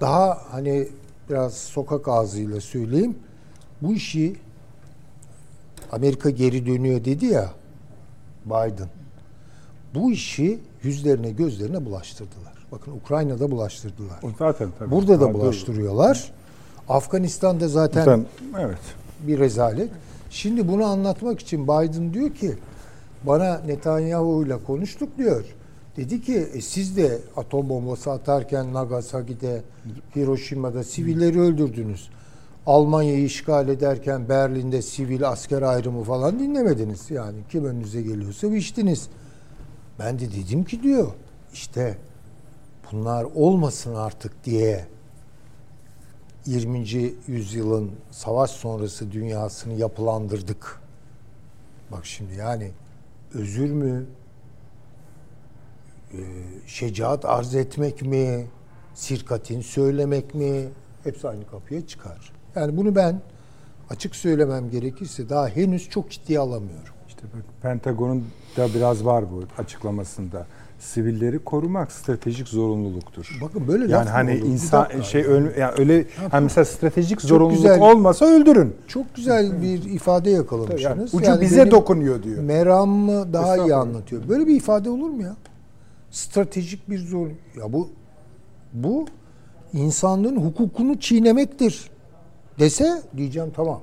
daha hani biraz sokak ağzıyla söyleyeyim. Bu işi Amerika geri dönüyor dedi ya Biden. Bu işi yüzlerine gözlerine bulaştırdılar. Bakın Ukrayna'da bulaştırdılar. Zaten tabii. Burada da Tabii. bulaştırıyorlar. Afganistan'da zaten Zaten, evet. bir rezalet. Şimdi bunu anlatmak için Biden diyor ki bana Netanyahu ile konuştuk diyor. Dedi ki e, siz de atom bombası atarken Nagasaki'de, Hiroşima'da sivilleri öldürdünüz. Almanya'yı işgal ederken Berlin'de sivil asker ayrımı falan dinlemediniz. Yani kim önünüze geliyorsa biçtiniz. Ben de dedim ki diyor işte bunlar olmasın artık diye 20. yüzyılın savaş sonrası dünyasını yapılandırdık. Bak şimdi yani özür mü, e, şecaat arz etmek mi, sirkatin söylemek mi hepsi aynı kapıya çıkar. Yani bunu ben açık söylemem gerekirse daha henüz çok ciddiye alamıyorum. İşte bak, Pentagon'un da biraz var bu açıklamasında. Sivilleri korumak stratejik zorunluluktur. Bakın böyle laf yani mı hani olur? İnsan dakika. şey öl, yani öyle hani mesela stratejik zorunluluk güzel. olmasa öldürün. Çok güzel bir ifade Yani yakalamışsınız. ucu Yani bize dokunuyor diyor. Meramı daha iyi anlatıyor. Böyle bir ifade olur mu ya? Stratejik bir zor. Ya bu bu insanlığın hukukunu çiğnemektir. Dese diyeceğim tamam.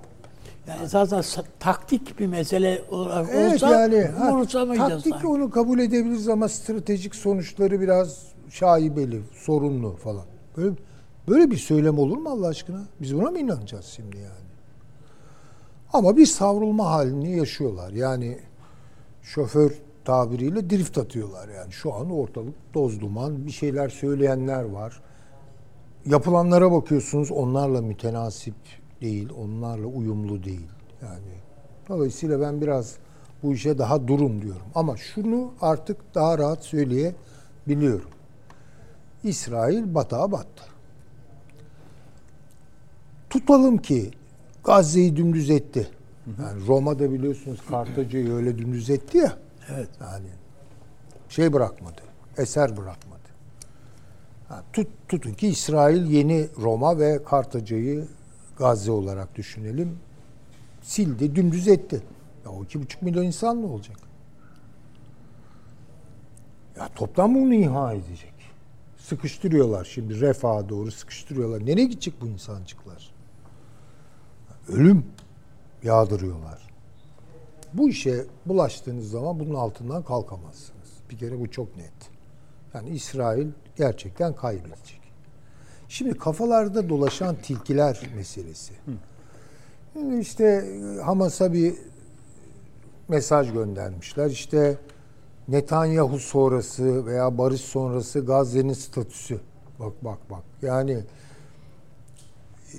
Yani zaten taktik bir mesele olarak Evet olsa yani umursamayacağız taktik sanki. onu kabul edebiliriz ama stratejik sonuçları biraz şaibeli, sorunlu falan. Böyle böyle bir söylem olur mu Allah aşkına? Biz buna mı inanacağız şimdi yani? Ama bir savrulma halini yaşıyorlar. Yani şoför tabiriyle drift atıyorlar yani. Şu an ortalık toz duman, bir şeyler söyleyenler var. Yapılanlara bakıyorsunuz onlarla mütenasip değil, onlarla uyumlu değil. Yani dolayısıyla ben biraz bu işe daha durun diyorum. Ama şunu artık daha rahat söyleyebiliyorum. İsrail batağa battı. Tutalım ki Gazze'yi dümdüz etti. Yani Roma'da biliyorsunuz Kartaca'yı öyle dümdüz etti ya. Evet. Yani şey bırakmadı. Eser bırakmadı. Ha, tut, tutun ki İsrail yeni Roma ve Kartaca'yı Gazze olarak düşünelim. Sildi, dümdüz etti. Ya o iki buçuk milyon insan ne olacak? Ya toplam bunu imha edecek. Sıkıştırıyorlar şimdi refaha doğru sıkıştırıyorlar. Nereye gidecek bu insancıklar? Ölüm yağdırıyorlar. Bu işe bulaştığınız zaman bunun altından kalkamazsınız. Bir kere bu çok net. Yani İsrail gerçekten kaybedecek. Şimdi kafalarda dolaşan tilkiler meselesi. Yani işte Hamas'a bir mesaj göndermişler. İşte Netanyahu sonrası veya barış sonrası Gazze'nin statüsü. Bak bak bak. Yani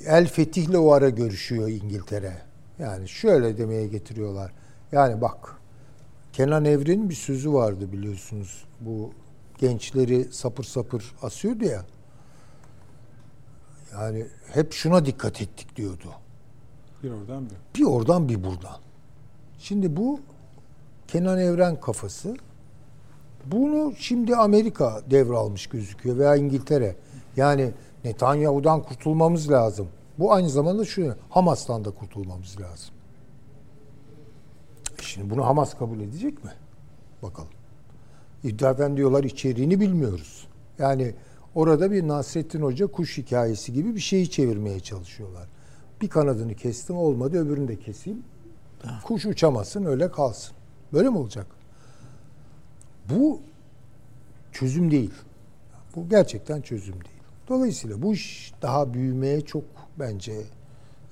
El Fetih'le o ara görüşüyor İngiltere. Yani şöyle demeye getiriyorlar. Yani bak Kenan Evren'in bir sözü vardı biliyorsunuz. Bu gençleri sapır sapır asıyordu ya. Yani hep şuna dikkat ettik diyordu. Bir oradan bir. Bir oradan bir buradan. Şimdi bu Kenan Evren kafası. Bunu şimdi Amerika devralmış gözüküyor veya İngiltere. Yani Netanyahu'dan kurtulmamız lazım. Bu aynı zamanda şu Hamas'tan da kurtulmamız lazım. Şimdi bunu Hamas kabul edecek mi? Bakalım. İddiadan diyorlar içeriğini bilmiyoruz. Yani orada bir Nasrettin Hoca kuş hikayesi gibi bir şeyi çevirmeye çalışıyorlar. Bir kanadını kestim olmadı öbürünü de keseyim. Kuş uçamasın öyle kalsın. Böyle mi olacak? Bu çözüm değil. Bu gerçekten çözüm değil. Dolayısıyla bu iş daha büyümeye çok bence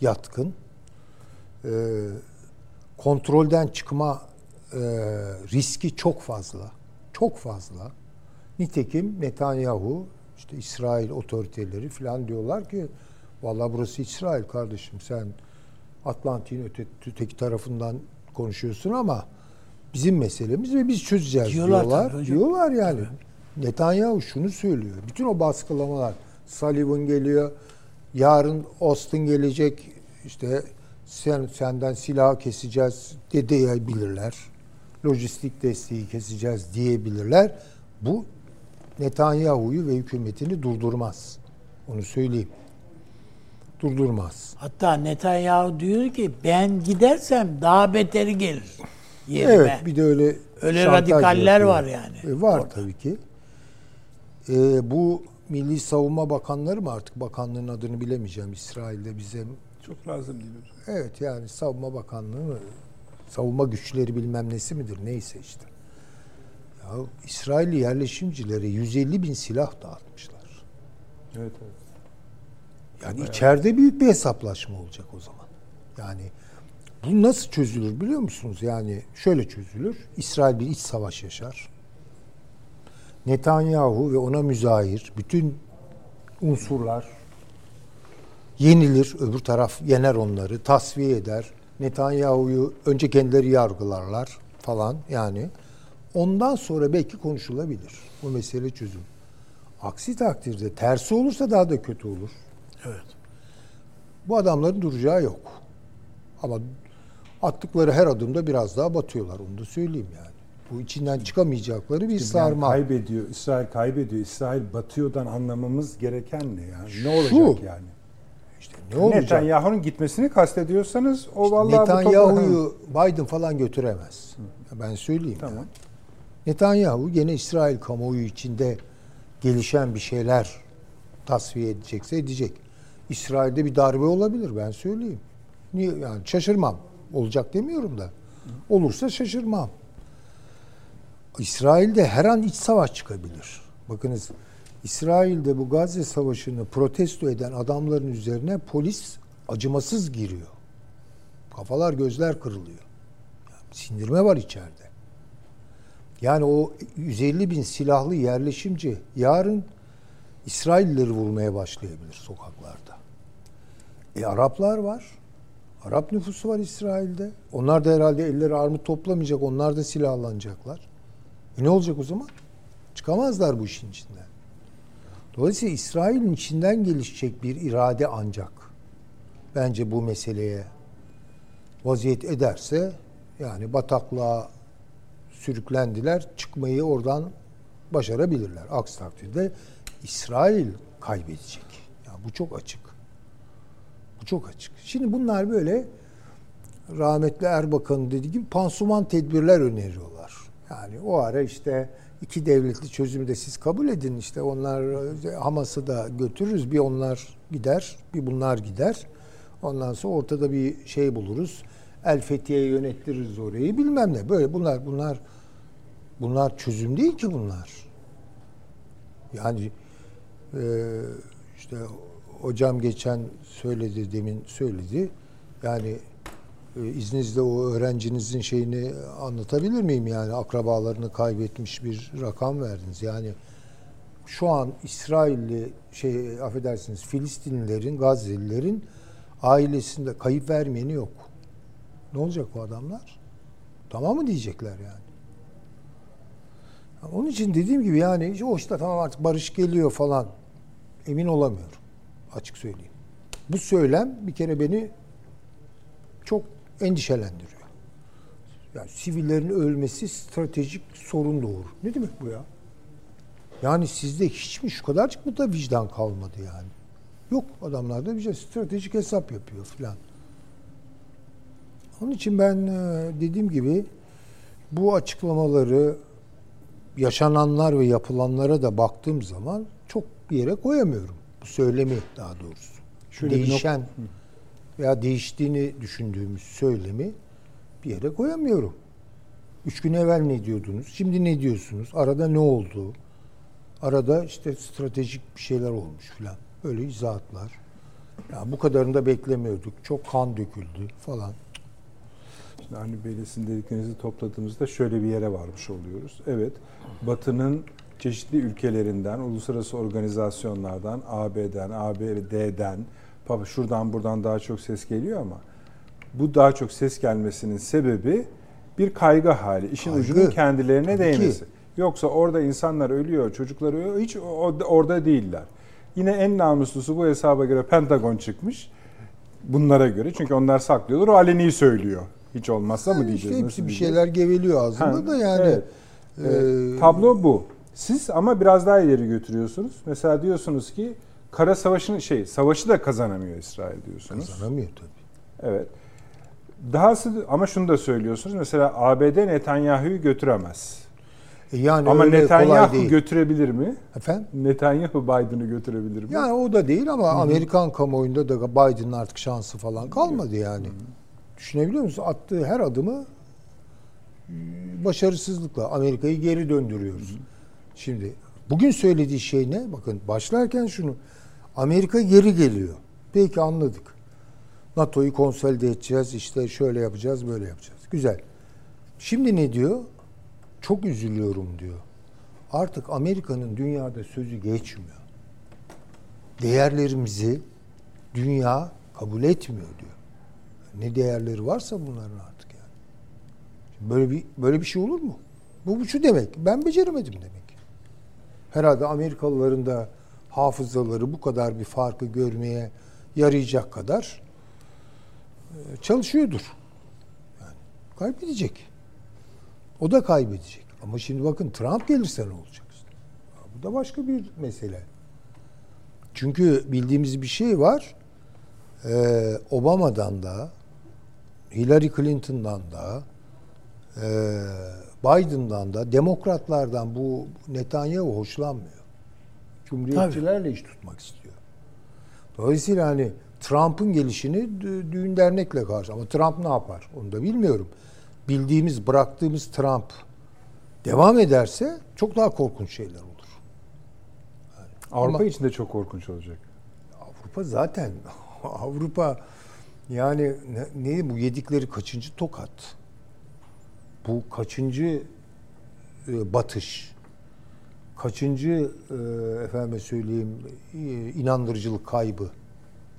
yatkın. Ee, kontrolden çıkma e, riski çok fazla. Çok fazla. Nitekim Netanyahu, işte İsrail otoriteleri falan diyorlar ki vallahi burası İsrail kardeşim sen Atlantik'in öte, öteki tarafından konuşuyorsun ama bizim meselemiz ve biz çözeceğiz Diyorlar diyorlar. tabii. Diyorlar yani. Netanyahu şunu söylüyor. Bütün o baskılamalar Sullivan geliyor. Yarın Austin gelecek. işte sen senden silah keseceğiz de diyebilirler. Lojistik desteği keseceğiz diyebilirler. Bu Netanyahu'yu ve hükümetini durdurmaz. Onu söyleyeyim. Durdurmaz. Hatta Netanyahu diyor ki ben gidersem daha beteri gelir yerime. Evet bir de öyle Öyle radikaller yapıyor. var yani. E, var orada. tabii ki. E, bu Milli Savunma Bakanları mı artık bakanlığın adını bilemeyeceğim İsrail'de bize. Çok lazım değil mi? Evet yani Savunma Bakanlığı mı? Savunma güçleri bilmem nesi midir neyse işte. Ya İsrailli yerleşimcilere 150 bin silah dağıtmışlar. Evet evet. Yani içeride büyük bir hesaplaşma olacak o zaman. Yani bu nasıl çözülür biliyor musunuz? Yani şöyle çözülür. İsrail bir iç savaş yaşar. Netanyahu ve ona müzahir bütün unsurlar yenilir. Öbür taraf yener onları, tasfiye eder. Netanyahu'yu önce kendileri yargılarlar falan yani. Ondan sonra belki konuşulabilir. Bu mesele çözüm. Aksi takdirde tersi olursa daha da kötü olur. Evet. Bu adamların duracağı yok. Ama attıkları her adımda biraz daha batıyorlar. Onu da söyleyeyim yani. Bu içinden çıkamayacakları bir Yani sarma. kaybediyor, İsrail kaybediyor. İsrail batıyordan anlamamız gereken ne yani? Ne olacak yani? İşte ne olacak? Netanyahu'nun gitmesini kastediyorsanız o vallahi bu Netanyahu'yu Biden falan götüremez. Ben söyleyeyim. Tamam. yani. Netanyahu gene İsrail kamuoyu içinde gelişen bir şeyler tasfiye edecekse edecek. İsrail'de bir darbe olabilir ben söyleyeyim. Niye yani şaşırmam. Olacak demiyorum da. Olursa şaşırmam. İsrail'de her an iç savaş çıkabilir. Bakınız İsrail'de bu Gazze Savaşı'nı protesto eden adamların üzerine polis acımasız giriyor. Kafalar gözler kırılıyor. Yani sindirme var içeride. Yani o 150 bin silahlı yerleşimci yarın İsraillileri vurmaya başlayabilir sokaklarda. E Araplar var. Arap nüfusu var İsrail'de. Onlar da herhalde elleri armut toplamayacak. Onlar da silahlanacaklar. E ne olacak o zaman? Çıkamazlar bu işin içinden. Dolayısıyla İsrail'in içinden gelişecek bir irade ancak bence bu meseleye vaziyet ederse yani bataklığa sürüklendiler. Çıkmayı oradan başarabilirler. Aksi takdirde İsrail kaybedecek. Yani bu çok açık. Bu çok açık. Şimdi bunlar böyle rahmetli Erbakan'ın dediği gibi pansuman tedbirler öneriyorlar. Yani o ara işte iki devletli çözümü de siz kabul edin. İşte onlar Hamas'ı da götürürüz. Bir onlar gider, bir bunlar gider. Ondan sonra ortada bir şey buluruz. El Fethiye'ye yönettiririz orayı. Bilmem ne. Böyle bunlar bunlar bunlar çözüm değil ki bunlar. Yani e, işte hocam geçen söyledi demin söyledi. Yani e, izninizle o öğrencinizin şeyini anlatabilir miyim yani akrabalarını kaybetmiş bir rakam verdiniz. Yani şu an İsrailli şey affedersiniz Filistinlilerin, Gazze'lilerin ailesinde kayıp vermeyeni yok. Ne olacak bu adamlar? Tamam mı diyecekler yani? Onun için dediğim gibi yani o işte tamam artık barış geliyor falan emin olamıyorum. Açık söyleyeyim. Bu söylem bir kere beni çok endişelendiriyor. Yani sivillerin ölmesi stratejik sorun doğurur. Ne demek bu ya? Yani sizde hiç mi şu kadarcık mı da vicdan kalmadı yani? Yok adamlarda bir şey stratejik hesap yapıyor filan. Onun için ben dediğim gibi bu açıklamaları yaşananlar ve yapılanlara da baktığım zaman çok bir yere koyamıyorum. Bu söylemi daha doğrusu. Şöyle Değişen veya değiştiğini düşündüğümüz söylemi bir yere koyamıyorum. Üç gün evvel ne diyordunuz? Şimdi ne diyorsunuz? Arada ne oldu? Arada işte stratejik bir şeyler olmuş filan. Öyle izahatlar. Ya bu kadarını da beklemiyorduk. Çok kan döküldü falan. Şimdi Avni Bey'le sizin dediklerinizi topladığımızda şöyle bir yere varmış oluyoruz. Evet, Batı'nın çeşitli ülkelerinden, uluslararası organizasyonlardan, AB'den, ABD'den, şuradan buradan daha çok ses geliyor ama bu daha çok ses gelmesinin sebebi bir kaygı hali. İşin kaygı. ucunun kendilerine değmesi. Yoksa orada insanlar ölüyor, çocuklar ölüyor. Hiç orada değiller. Yine en namuslusu bu hesaba göre Pentagon çıkmış. Bunlara göre. Çünkü onlar saklıyorlar. O aleni söylüyor. Hiç olmazsa mı diyeceğiz? İşte hepsi bir şeyler geveliyor ağzında ha, da yani. Evet. Ee, Tablo bu. Siz ama biraz daha ileri götürüyorsunuz. Mesela diyorsunuz ki kara savaşını şey savaşı da kazanamıyor İsrail diyorsunuz. Kazanamıyor tabii. Evet. Dahası ama şunu da söylüyorsunuz. Mesela ABD Netanyahu'yu götüremez. E yani ama Netanyahu götürebilir mi? Efendim? Netanyahu Biden'ı götürebilir mi? Yani o da değil ama Amerikan kamuoyunda da Biden'ın artık şansı falan kalmadı yani. Düşünebiliyor musun? Attığı her adımı e, başarısızlıkla Amerika'yı geri döndürüyoruz. Şimdi bugün söylediği şey ne? Bakın başlarken şunu. Amerika geri geliyor. Peki anladık. NATO'yu konsolide edeceğiz. işte şöyle yapacağız, böyle yapacağız. Güzel. Şimdi ne diyor? Çok üzülüyorum diyor. Artık Amerika'nın dünyada sözü geçmiyor. Değerlerimizi dünya kabul etmiyor diyor. Ne değerleri varsa bunların artık yani. Böyle bir böyle bir şey olur mu? Bu, bu şu demek. Ben beceremedim demek. Herhalde Amerikalıların da hafızaları bu kadar bir farkı görmeye yarayacak kadar e, çalışıyordur. Yani kaybedecek. O da kaybedecek. Ama şimdi bakın Trump gelirse ne olacak? Bu da başka bir mesele. Çünkü bildiğimiz bir şey var. Ee, Obama'dan da, Hillary Clinton'dan da, e, Biden'dan da, demokratlardan bu Netanyahu hoşlanmıyor. Cumhuriyetçilerle iş tutmak istiyor. Dolayısıyla hani Trump'ın gelişini dü- düğün dernekle karşı. Ama Trump ne yapar? Onu da bilmiyorum. Bildiğimiz, bıraktığımız Trump devam ederse çok daha korkunç şeyler olur. Avrupa Ama- için de çok korkunç olacak. Avrupa zaten Avrupa yani ne, ne bu yedikleri kaçıncı tokat? Bu kaçıncı e, batış? Kaçıncı e, efendime söyleyeyim e, inandırıcılık kaybı?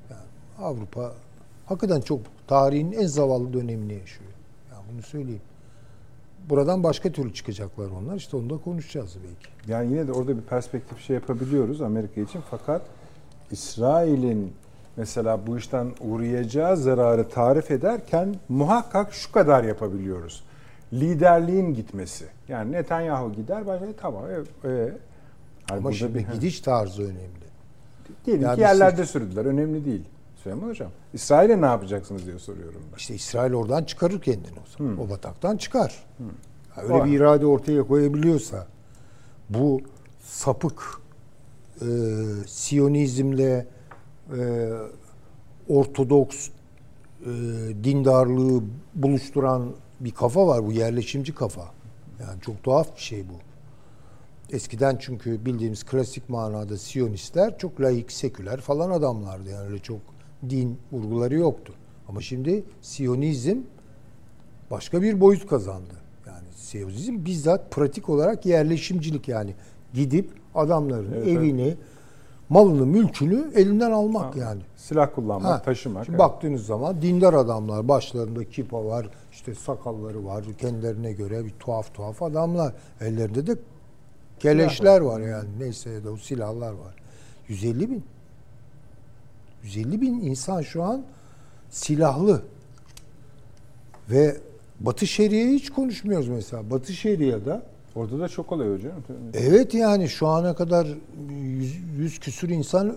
Yani Avrupa hakikaten çok tarihin en zavallı dönemini yaşıyor. Yani bunu söyleyeyim. Buradan başka türlü çıkacaklar onlar. İşte onu da konuşacağız belki. Yani yine de orada bir perspektif şey yapabiliyoruz Amerika için fakat İsrail'in mesela bu işten uğrayacağı zararı tarif ederken muhakkak şu kadar yapabiliyoruz. Liderliğin gitmesi. Yani Netanyahu gider başka tamam. E, e, Ama şimdi bir- gidiş tarzı önemli. diyelim Yani ki yerlerde sürdüler. Önemli değil. Süleyman Hocam. İsrail'e ne yapacaksınız diye soruyorum ben. İşte İsrail oradan çıkarır kendini o zaman. O bataktan çıkar. Ha, Öyle Var. bir irade ortaya koyabiliyorsa bu sapık e, Siyonizmle e, Ortodoks e, dindarlığı buluşturan bir kafa var bu yerleşimci kafa. Yani çok tuhaf bir şey bu. Eskiden çünkü bildiğimiz klasik manada Siyonistler çok laik, seküler falan adamlardı. Yani öyle çok din vurguları yoktu. Ama şimdi Siyonizm başka bir boyut kazandı. Yani Siyonizm bizzat pratik olarak yerleşimcilik yani gidip adamların Evet, evini, malını, mülkünü elinden almak yani. Silah kullanmak, Ha, taşımak. Şimdi evet. baktığınız zaman dindar adamlar, başlarında kipa var, işte sakalları var, kendilerine göre bir tuhaf tuhaf adamlar. Ellerinde de keleşler var yani neyse ya da o silahlar var. 150 bin. 150 bin insan şu an silahlı. Ve Batı Şeria'yı hiç konuşmuyoruz mesela. Batı Şeria'da Orada da çok oluyor hocam. evet yani şu ana kadar 100, 100 küsür insan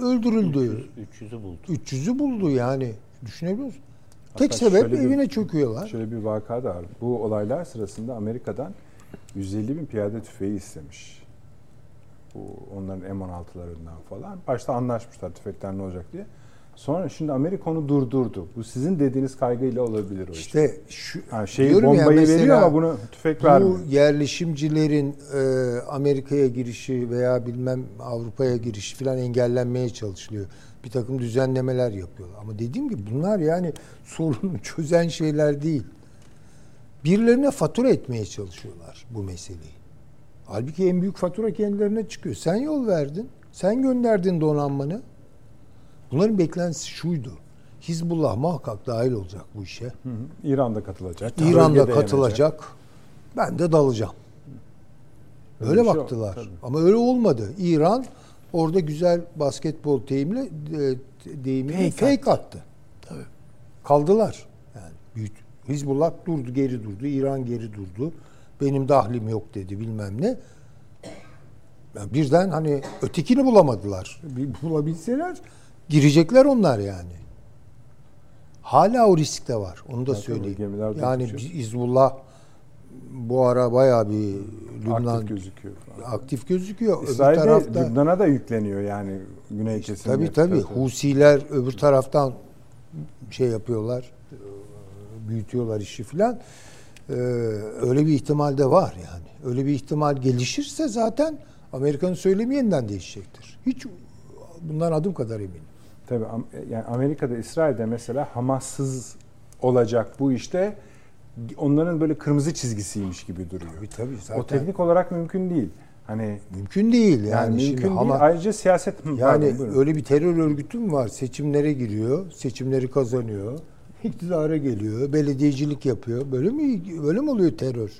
öldürüldü. 300'ü buldu. 300'ü buldu yani. Düşünebiliyor musun? Hatta Tek sebep bir- evine çöküyorlar. Şöyle bir vaka da var. Bu olaylar sırasında Amerika'dan 150 bin piyade tüfeği istemiş. Bu onların M16'larından falan. Başta anlaşmışlar tüfekler ne olacak diye. Sonra şimdi Amerika onu durdurdu. Bu sizin dediğiniz kaygıyla olabilir o iş. İşte şu Yani şeyi diyorum ya bombayı veriyor ama bunu tüfek bu vermiyor. yerleşimcilerin e, Amerika'ya girişi veya bilmem Avrupa'ya girişi falan engellenmeye çalışılıyor. Bir takım düzenlemeler yapıyorlar. Ama dediğim gibi bunlar yani sorunu çözen şeyler değil. Birilerine fatura etmeye çalışıyorlar bu meseleyi. Halbuki en büyük fatura kendilerine çıkıyor. Sen yol verdin. Sen gönderdin donanmanı. Bunların beklentisi şuydu. Hizbullah muhakkak dahil olacak bu işe. Hı hı. İran'da katılacak. İran'da katılacak. Ben de dalacağım. Öyle Öyle şey baktılar. tabii. Ama öyle olmadı. İran orada güzel basketbol deyimle e, deyimiyle Fake fake, attı. Tabii. Kaldılar. Yani büyüt. Hizbullah durdu, geri durdu. İran geri durdu. Benim dahlim yok dedi bilmem ne. Yani birden hani ötekini bulamadılar. Bir bulabilseler girecekler onlar yani. Hala o risk de var. Onu da söyleyeyim. Yani. Hizbullah bu ara bayağı bir Lübnan Aktif gözüküyor. aktif gözüküyor. Öbür İsrail de tarafta Lübnan'a da yükleniyor yani Güney kesimde. tabii tabii Husiler öbür taraftan şey yapıyorlar. Büyütüyorlar işi filan. Ee, öyle bir ihtimal de var yani. Öyle bir ihtimal gelişirse zaten Amerika'nın söylemi yeniden değişecektir. Hiç bundan adım kadar eminim. Tabii yani Amerika'da, İsrail'de mesela Hamassız olacak bu işte onların böyle kırmızı çizgisiymiş gibi duruyor. Tabii tabii zaten. O teknik olarak mümkün değil. Hani Mümkün değil yani. yani, şimdi mümkün Hama- değil. Ayrıca siyaset Yani pardon, buyurun. öyle bir terör örgütü mü var? Seçimlere giriyor, seçimleri kazanıyor, iktidara geliyor, belediyecilik yapıyor. Böyle mi böyle mi oluyor terör?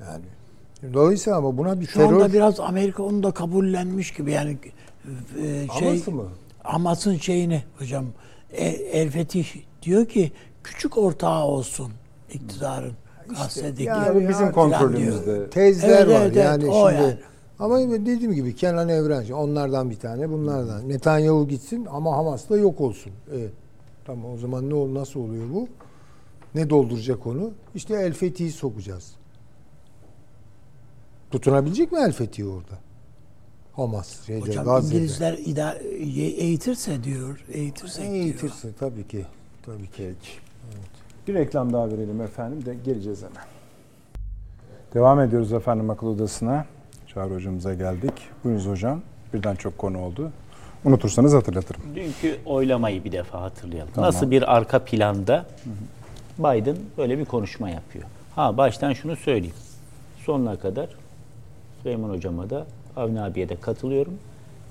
Yani dolayısıyla ama buna bir Şu terör anda biraz Amerika onu da kabullenmiş gibi yani e, şey Hamas'ı mı? Hamas'ın şeyini hocam e, El Fetih diyor ki küçük ortağı olsun iktidarın Gazze'deki yani Tabii bizim kontrolümüzde. tezler Evet, var evet, yani evet, şimdi. yani. Ama dediğim gibi Kenan Evren onlardan bir tane, bunlardan. Netanyahu gitsin ama Hamas da yok olsun. Evet. Tamam o zaman ne ol nasıl oluyor bu? Ne dolduracak onu? İşte El Fethi'yi sokacağız. Tutunabilecek mi El Fethi orada? Hamas, şeyde, Hocam Gazze'de. İngilizler idare, eğitirse diyor, eğitirse diyor. Eğitirsin tabii ki. Tabii ki. Peki. Bir reklam daha verelim efendim de geleceğiz hemen. Devam ediyoruz efendim akıl odasına. Çağrı hocamıza geldik. Buyurunuz hocam. Birden çok konu oldu. Unutursanız hatırlatırım. Dünkü oylamayı bir defa hatırlayalım. Tamam. Nasıl bir arka planda Biden böyle bir konuşma yapıyor. Ha baştan şunu söyleyeyim. Sonuna kadar Süleyman Hocama da Avni abiye de katılıyorum.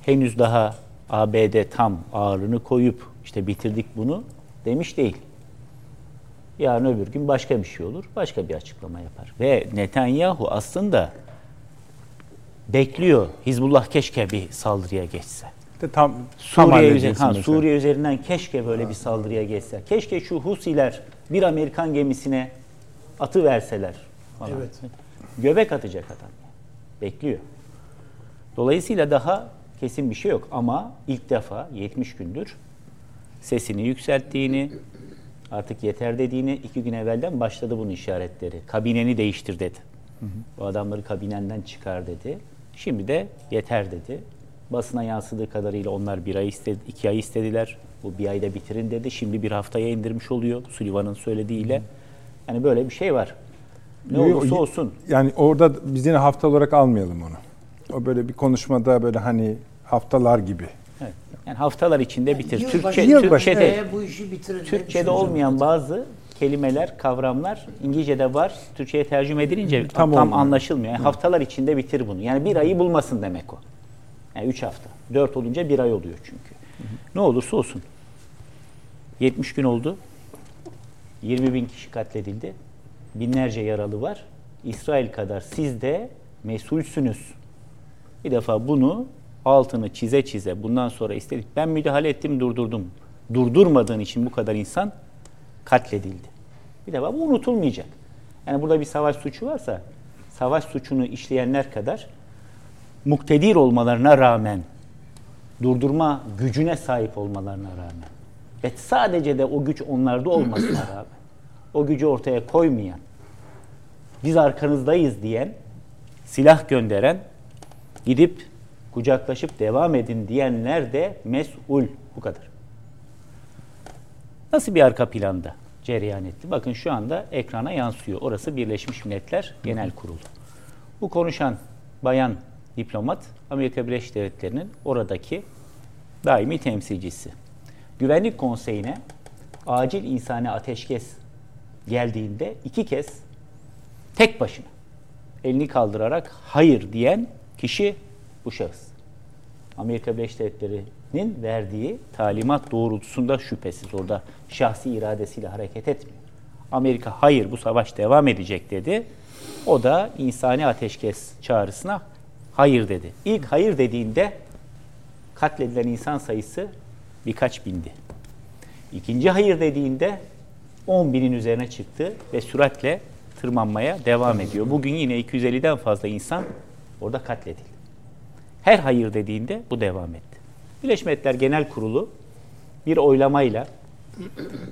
Henüz daha ABD tam ağırlığını koyup işte bitirdik bunu demiş değil. Yarın öbür gün başka bir şey olur. Başka bir açıklama yapar. Ve Netanyahu aslında bekliyor. Hizbullah keşke bir saldırıya geçse. De tam Suriye, üzeri- ha, mesela. Suriye üzerinden keşke böyle bir saldırıya geçse. Keşke şu Husiler bir Amerikan gemisine atı verseler. Falan. Evet. Göbek atacak adam. Bekliyor. Dolayısıyla daha kesin bir şey yok ama ilk defa 70 gündür sesini yükselttiğini, artık yeter dediğini iki gün evvelden başladı bunun işaretleri. Kabineni değiştir dedi. Bu adamları kabinenden çıkar dedi. Şimdi de yeter dedi. Basına yansıdığı kadarıyla onlar bir ay istedi, iki ay istediler. Bu bir ayda bitirin dedi. Şimdi bir haftaya indirmiş oluyor Sullivan'ın söylediğiyle. Yani böyle bir şey var. Ne olursa olsun. Yani orada biz yine hafta olarak almayalım onu. O böyle bir konuşmada böyle hani haftalar gibi. Evet. Yani haftalar içinde bitir. Yılbaşı- Türkçe, Yılbaşı- Türkçe'de, bu işi bitirin. demiş Türkçe'de hocam. olmayan bazı kelimeler, kavramlar İngilizce'de var. Türkçe'ye tercüme edilince Tam tam, olmuyor. anlaşılmıyor. Yani haftalar içinde bitir bunu. Yani bir ayı bulmasın demek o. Yani üç hafta. Dört olunca bir ay oluyor çünkü. Ne olursa olsun. 70 gün oldu. 20 bin kişi katledildi. Binlerce yaralı var. İsrail kadar siz de mesulsünüz. Bir defa bunu altını çize çize bundan sonra istedik. Ben müdahale ettim durdurdum. Durdurmadığın için bu kadar insan katledildi. Bir defa bu unutulmayacak. Yani burada bir savaş suçu varsa savaş suçunu işleyenler kadar muktedir olmalarına rağmen durdurma gücüne sahip olmalarına rağmen ve sadece de o güç onlarda olmasına rağmen o gücü ortaya koymayan biz arkanızdayız diyen silah gönderen gidip kucaklaşıp devam edin diyenler de mesul. Bu kadar. Nasıl bir arka planda cereyan etti? Bakın şu anda ekrana yansıyor. Orası Birleşmiş Milletler Genel Kurulu. Bu konuşan bayan diplomat Amerika Birleşik Devletleri'nin oradaki daimi temsilcisi. Güvenlik Konseyi'ne acil insani ateşkes geldiğinde iki kez tek başına elini kaldırarak hayır diyen kişi bu şahıs. Amerika Birleşik Devletleri'nin verdiği talimat doğrultusunda şüphesiz orada şahsi iradesiyle hareket etmiyor. Amerika hayır bu savaş devam edecek dedi. O da insani ateşkes çağrısına hayır dedi. İlk hayır dediğinde katledilen insan sayısı birkaç bindi. İkinci hayır dediğinde 10 binin üzerine çıktı ve süratle tırmanmaya devam ediyor. Bugün yine 250'den fazla insan Orada katledildi. Her hayır dediğinde bu devam etti. Birleşmiş Milletler Genel Kurulu bir oylamayla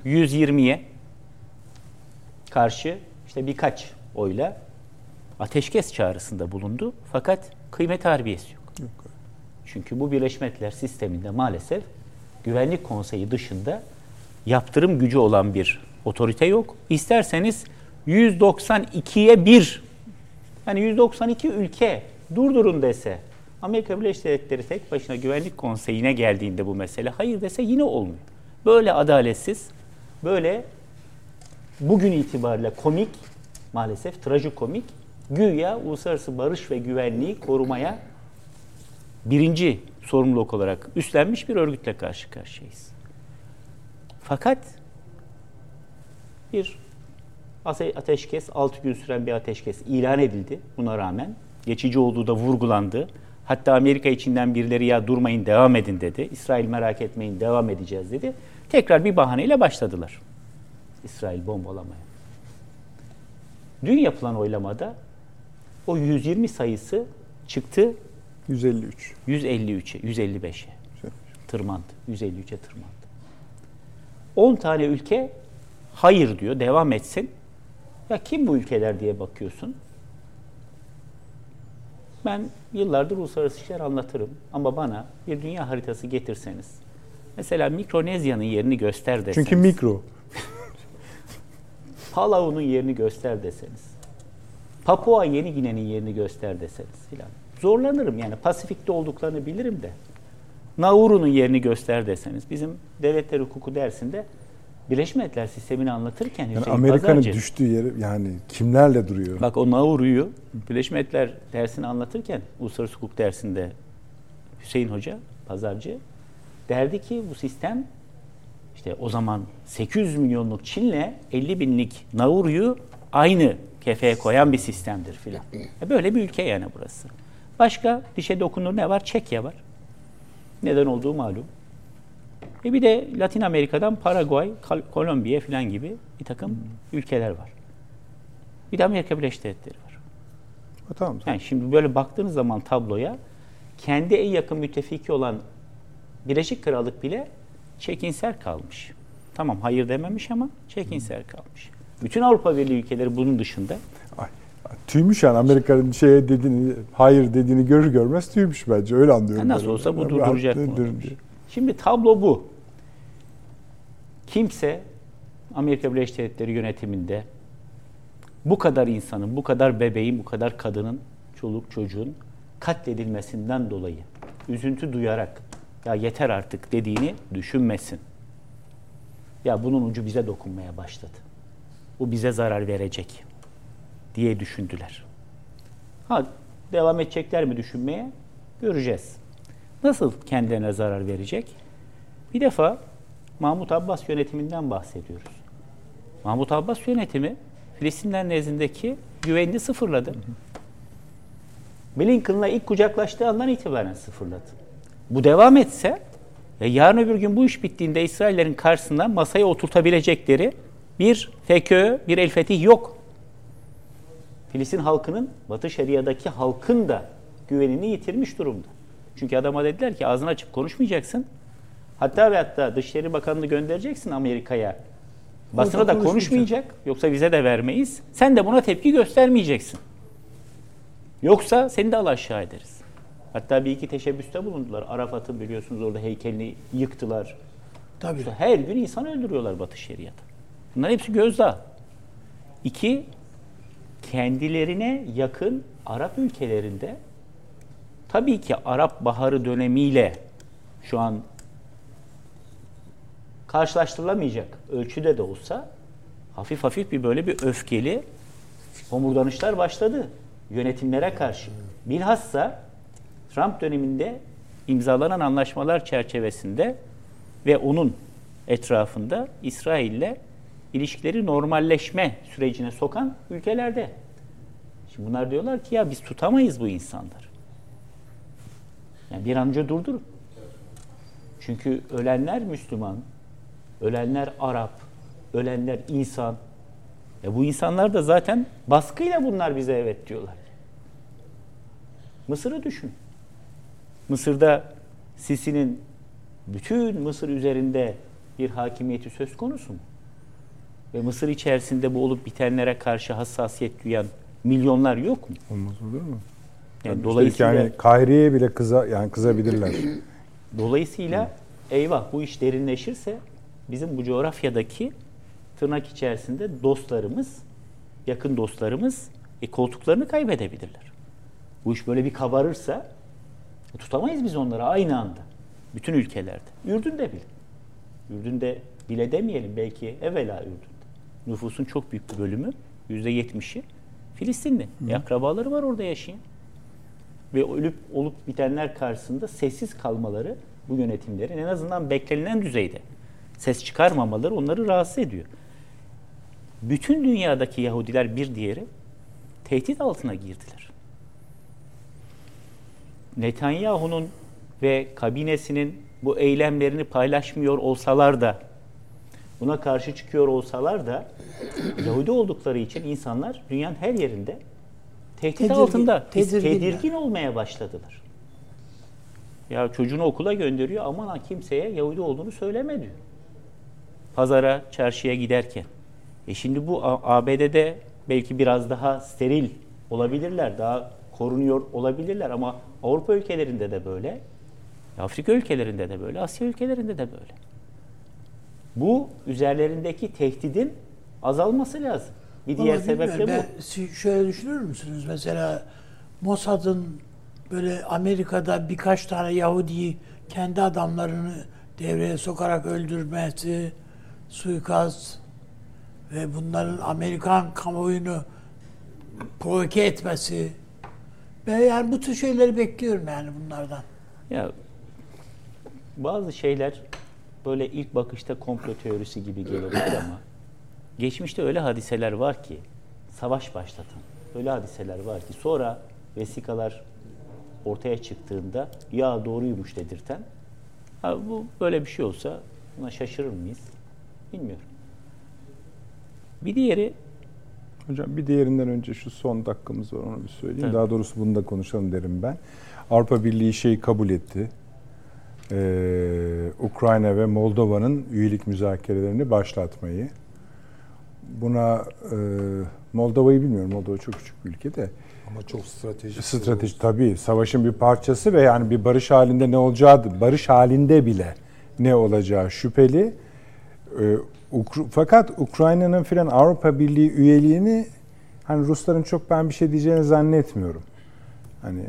120'ye karşı işte birkaç oyla ateşkes çağrısında bulundu. Fakat kıymet harbiyesi yok. yok. Çünkü bu Birleşmiş Milletler sisteminde maalesef Güvenlik Konseyi dışında yaptırım gücü olan bir otorite yok. İsterseniz 192'ye 1 yani 192 ülke durdurun dese Amerika Birleşik Devletleri tek başına Güvenlik Konseyi'ne geldiğinde bu mesele hayır dese yine olmuyor. Böyle adaletsiz, böyle bugün itibariyle komik, maalesef trajikomik, güya uluslararası barış ve güvenliği korumaya birinci sorumluluk olarak üstlenmiş bir örgütle karşı karşıyayız. Fakat bir ateşkes, 6 gün süren bir ateşkes ilan edildi buna rağmen. Geçici olduğu da vurgulandı. Hatta Amerika içinden birileri ya durmayın devam edin dedi. İsrail merak etmeyin devam edeceğiz dedi. Tekrar bir bahaneyle başladılar. İsrail bombalamaya. Dün yapılan oylamada o 120 sayısı çıktı 153. 153'e, 155'e tırmandı. 153'e tırmandı. 10 tane ülke hayır diyor, devam etsin. Ya kim bu ülkeler diye bakıyorsun. Ben yıllardır uluslararası işler anlatırım ama bana bir dünya haritası getirseniz, mesela Mikronezya'nın yerini göster deseniz. Çünkü mikro. Palau'nun yerini göster deseniz. Papua Yeni Gine'nin yerini göster deseniz filan. Zorlanırım yani Pasifik'te olduklarını bilirim de. Nauru'nun yerini göster deseniz. Bizim devletler hukuku dersinde Birleşmiş Milletler sistemini anlatırken yani Amerika'nın düştüğü yeri yani kimlerle duruyor? Bak o Nauru'yu Birleşmiş Milletler dersini anlatırken uluslararası hukuk dersinde Hüseyin Hoca, pazarcı derdi ki bu sistem işte o zaman 800 milyonluk Çin'le 50 binlik Nauru'yu aynı kefeye koyan bir sistemdir filan. E, böyle bir ülke yani burası. Başka dişe dokunur ne var? Çekya var. Neden olduğu malum. E bir de Latin Amerika'dan Paraguay, Kolombiya falan gibi bir takım hmm. ülkeler var. Bir de Amerika Birleşik Devletleri var. Ha, tamam. Yani şimdi böyle baktığınız zaman tabloya kendi en yakın müttefiki olan Birleşik Krallık bile çekinser kalmış. Tamam hayır dememiş ama çekinser kalmış. Bütün Avrupa Birliği ülkeleri bunun dışında. Ay, tüymüş yani Amerika'nın şeye dediğini, hayır dediğini görür görmez tüymüş bence öyle anlıyorum. Ya nasıl olsa bu durduracak mı? Şimdi tablo bu. Kimse Amerika Birleşik Devletleri yönetiminde bu kadar insanın, bu kadar bebeğin, bu kadar kadının, çoluk çocuğun katledilmesinden dolayı üzüntü duyarak ya yeter artık dediğini düşünmesin. Ya bunun ucu bize dokunmaya başladı. Bu bize zarar verecek diye düşündüler. Ha devam edecekler mi düşünmeye? Göreceğiz. Nasıl kendilerine zarar verecek? Bir defa Mahmut Abbas yönetiminden bahsediyoruz. Mahmut Abbas yönetimi Filistinler nezdindeki güvenini sıfırladı. Blinken'la ilk kucaklaştığı andan itibaren sıfırladı. Bu devam etse ya yarın öbür gün bu iş bittiğinde İsraillerin karşısında masaya oturtabilecekleri bir FKÖ, bir El Fetih yok. Filistin halkının, Batı Şeria'daki halkın da güvenini yitirmiş durumda. Çünkü adama dediler ki ağzını açıp konuşmayacaksın. Hatta ve hatta Dışişleri Bakanı'nı göndereceksin Amerika'ya. Basına da konuşmayacak. Yoksa vize de vermeyiz. Sen de buna tepki göstermeyeceksin. Yoksa seni de al aşağı ederiz. Hatta bir iki teşebbüste bulundular. Arafat'ın biliyorsunuz orada heykelini yıktılar. Tabii. İşte her gün insan öldürüyorlar Batı Şeria'da. Bunların hepsi gözdağı. İki, kendilerine yakın Arap ülkelerinde tabii ki Arap Baharı dönemiyle şu an karşılaştırılamayacak ölçüde de olsa hafif hafif bir böyle bir öfkeli homurdanışlar başladı yönetimlere karşı. Bilhassa Trump döneminde imzalanan anlaşmalar çerçevesinde ve onun etrafında İsrail'le ilişkileri normalleşme sürecine sokan ülkelerde. Şimdi bunlar diyorlar ki ya biz tutamayız bu insanlar. Yani bir an önce durdurun. Çünkü ölenler Müslüman, ölenler Arap, ölenler insan. E bu insanlar da zaten baskıyla bunlar bize evet diyorlar. Mısır'ı düşün. Mısır'da Sisi'nin bütün Mısır üzerinde bir hakimiyeti söz konusu mu? Ve Mısır içerisinde bu olup bitenlere karşı hassasiyet duyan milyonlar yok mu? Olmaz olur mu? Yani Yani dolayısıyla yani Kahire'ye bile kıza yani kızabilirler. dolayısıyla eyvah bu iş derinleşirse bizim bu coğrafyadaki tırnak içerisinde dostlarımız, yakın dostlarımız e, koltuklarını kaybedebilirler. Bu iş böyle bir kabarırsa e, tutamayız biz onları aynı anda. Bütün ülkelerde. Ürdün'de bile. Ürdün'de bile demeyelim belki evvela Ürdün'de. Nüfusun çok büyük bir bölümü, yüzde yetmişi Filistinli. E, akrabaları var orada yaşayan. Ve ölüp olup bitenler karşısında sessiz kalmaları bu yönetimlerin en azından beklenilen düzeyde ses çıkarmamaları onları rahatsız ediyor. Bütün dünyadaki Yahudiler bir diğeri tehdit altına girdiler. Netanyahu'nun ve kabinesinin bu eylemlerini paylaşmıyor olsalar da buna karşı çıkıyor olsalar da Yahudi oldukları için insanlar dünyanın her yerinde tehdit Tedirgin- altında tedirginler. tedirgin olmaya başladılar. Ya çocuğunu okula gönderiyor aman ha kimseye Yahudi olduğunu söyleme diyor. Pazara, çarşıya giderken. E şimdi bu ABD'de belki biraz daha steril olabilirler, daha korunuyor olabilirler ama Avrupa ülkelerinde de böyle, Afrika ülkelerinde de böyle, Asya ülkelerinde de böyle. Bu üzerlerindeki tehdidin azalması lazım. Bir diğer sebep de bu. siz şöyle düşünür müsünüz? Mesela Mossad'ın böyle Amerika'da birkaç tane Yahudi'yi kendi adamlarını devreye sokarak öldürmesi, suikast ve bunların Amerikan kamuoyunu provoke etmesi. Ben yani bu tür şeyleri bekliyorum yani bunlardan. Ya bazı şeyler böyle ilk bakışta komplo teorisi gibi gelebilir ama geçmişte öyle hadiseler var ki savaş başlatan öyle hadiseler var ki sonra vesikalar ortaya çıktığında ya doğruymuş dedirten ha bu böyle bir şey olsa buna şaşırır mıyız? Bilmiyorum. Bir diğeri Hocam bir diğerinden önce şu son dakikamız var onu bir söyleyeyim. Tabii. Daha doğrusu bunu da konuşalım derim ben. Avrupa Birliği şeyi kabul etti. Ee, Ukrayna ve Moldova'nın üyelik müzakerelerini başlatmayı. Buna e, Moldova'yı bilmiyorum. Moldova çok küçük bir ülke de. Ama çok stratejik. Strateji tabii savaşın bir parçası ve yani bir barış halinde ne olacağı barış halinde bile ne olacağı şüpheli. Ee, fakat Ukrayna'nın filan Avrupa Birliği üyeliğini hani Rusların çok ben bir şey diyeceğini zannetmiyorum. Hani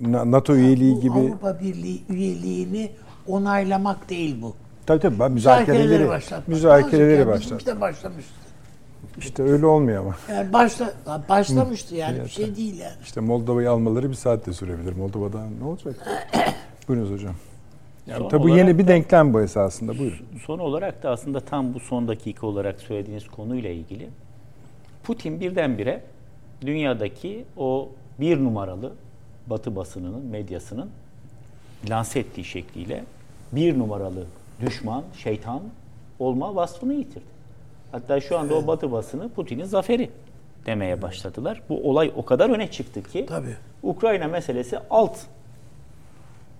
Na- NATO üyeliği Bu gibi Avrupa Birliği üyeliğini onaylamak değil bu. tabii tabii ben müzakereleri müzakereleri başlat. Bizimki de başlamıştı. İşte öyle olmuyor ama. Yani başla, başlamıştı yani bir şey değil yani. İşte Moldova'yı almaları bir saatte sürebilir. Moldova'dan ne olacak? Buyurunuz hocam. Yani Son olarak yeni bir da- denklem bu esasında. Buyurun. Son olarak da aslında tam bu son dakika olarak söylediğiniz konuyla ilgili Putin birdenbire dünyadaki o bir numaralı Batı basınının, medyasının lanse ettiği şekliyle bir numaralı düşman, şeytan olma vasfını yitirdi. Hatta şu anda o Batı basını Putin'in zaferi demeye başladılar. Bu olay o kadar öne çıktı ki Tabii. Ukrayna meselesi alt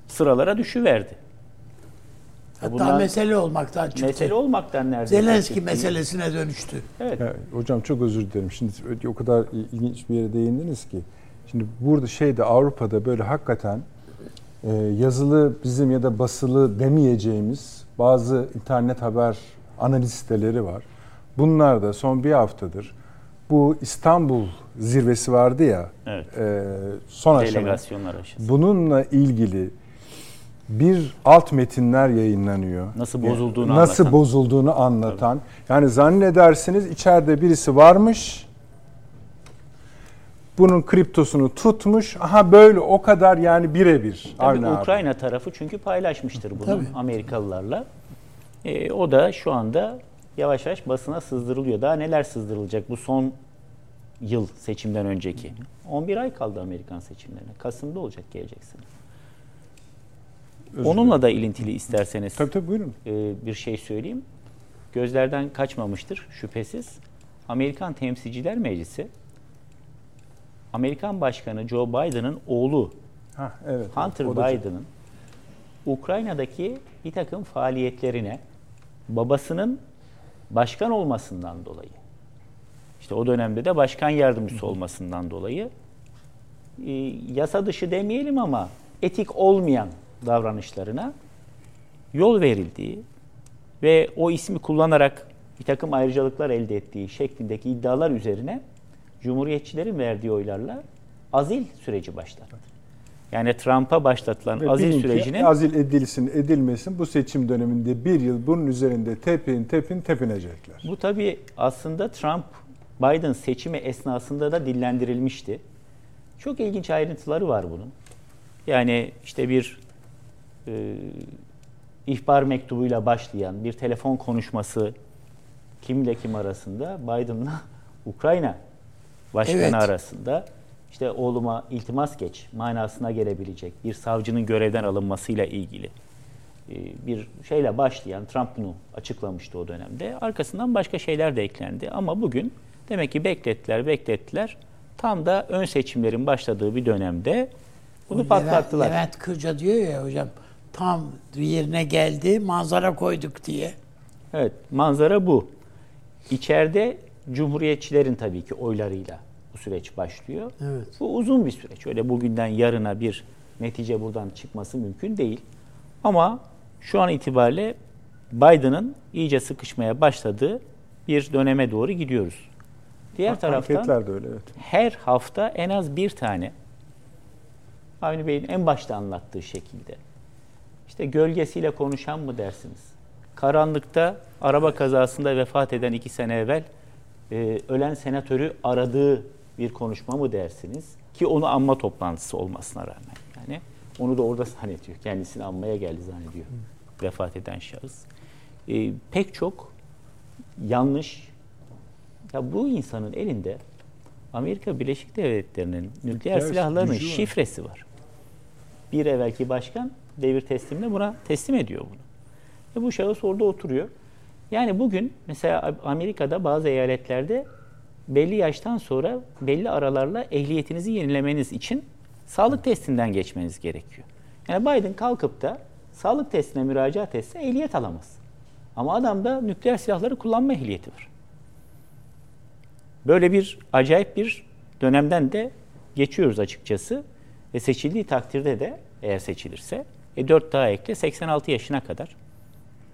sıralara düşüverdi. Hatta Bundan- mesele olmaktan çıktı. Mesele olmaktan neredeyse Zelenski çıktı. meselesine dönüştü. Evet. Ya, hocam çok özür dilerim. Şimdi o kadar ilginç bir yere değindiniz ki. Şimdi burada şeyde Avrupa'da böyle hakikaten e, yazılı bizim ya da basılı demeyeceğimiz bazı internet haber analiz siteleri var. Bunlar da son bir haftadır bu İstanbul zirvesi vardı ya Evet. e, son aşama. Bununla ilgili bir alt metinler yayınlanıyor. Nasıl bozulduğunu Nasıl anlatan. bozulduğunu anlatan. Yani zannedersiniz içeride birisi varmış. Bunun kriptosunu tutmuş. Aha böyle o kadar yani birebir. Tabii abi. Ukrayna tarafı çünkü paylaşmıştır bunu Tabii. Amerikalılarla. Ee, o da şu anda yavaş yavaş basına sızdırılıyor. Daha neler sızdırılacak bu son yıl seçimden önceki? 11 ay kaldı Amerikan seçimlerine. Kasım'da olacak gelecek sene. Özür Onunla da ilintili isterseniz Tabii tabii buyurun. e, bir şey söyleyeyim. Gözlerden kaçmamıştır şüphesiz. Amerikan Temsilciler Meclisi Amerikan Başkanı Joe Biden'ın oğlu Hah, evet, Hunter Biden'ın Ukrayna'daki bir takım faaliyetlerine babasının başkan olmasından dolayı işte o dönemde de başkan yardımcısı olmasından dolayı e, yasa dışı demeyelim ama etik olmayan davranışlarına yol verildiği ve o ismi kullanarak bir takım ayrıcalıklar elde ettiği şeklindeki iddialar üzerine Cumhuriyetçilerin verdiği oylarla azil süreci başlattı. Yani Trump'a başlatılan Ve azil sürecinin azil edilsin edilmesin bu seçim döneminde bir yıl bunun üzerinde tepin tepin tepinecekler. bu tabii aslında Trump Biden seçimi esnasında da dillendirilmişti. Çok ilginç ayrıntıları var bunun. Yani işte bir e, ihbar mektubuyla başlayan bir telefon konuşması kimle kim arasında Biden'la Ukrayna başkanı Evet. arasında işte oğluma iltimas geç manasına gelebilecek bir savcının görevden alınmasıyla ilgili e, bir şeyle başlayan Trump bunu açıklamıştı o dönemde. Arkasından başka şeyler de eklendi ama bugün demek ki beklettiler beklettiler. Tam da ön seçimlerin başladığı bir dönemde bunu Levent- patlattılar. Levent Kırca diyor ya hocam tam yerine geldi manzara koyduk diye. Evet, manzara bu. İçeride Cumhuriyetçilerin tabii ki oylarıyla bu süreç başlıyor. Evet. Bu uzun bir süreç. Öyle bugünden yarına bir netice buradan çıkması mümkün değil. Ama şu an itibariyle Biden'ın iyice sıkışmaya başladığı bir döneme doğru gidiyoruz. Diğer taraftan de öyle evet. her hafta en az bir tane Avni Bey'in en başta anlattığı şekilde işte gölgesiyle konuşan mı dersiniz? Karanlıkta araba kazasında vefat eden iki sene evvel e, ölen senatörü aradığı bir konuşma mı dersiniz? Ki onu anma toplantısı olmasına rağmen yani onu da orada zannediyor. Kendisini anmaya geldi zannediyor vefat eden şahıs. E, pek çok yanlış ya bu insanın elinde Amerika Birleşik Devletleri'nin nükleer Nükleer silahlarının var. şifresi var. Bir evvelki başkan devir teslimle buna teslim ediyor bunu. Ve bu şahıs orada oturuyor. Yani bugün mesela Amerika'da bazı eyaletlerde belli yaştan sonra belli aralarla ehliyetinizi yenilemeniz için sağlık testinden geçmeniz gerekiyor. Yani Biden kalkıp da sağlık testine müracaat etse ehliyet alamaz. Ama adamda nükleer silahları kullanma ehliyeti var. Böyle bir acayip bir dönemden de geçiyoruz açıkçası. Ve seçildiği takdirde de eğer seçilirse e 4 daha ekle 86 yaşına kadar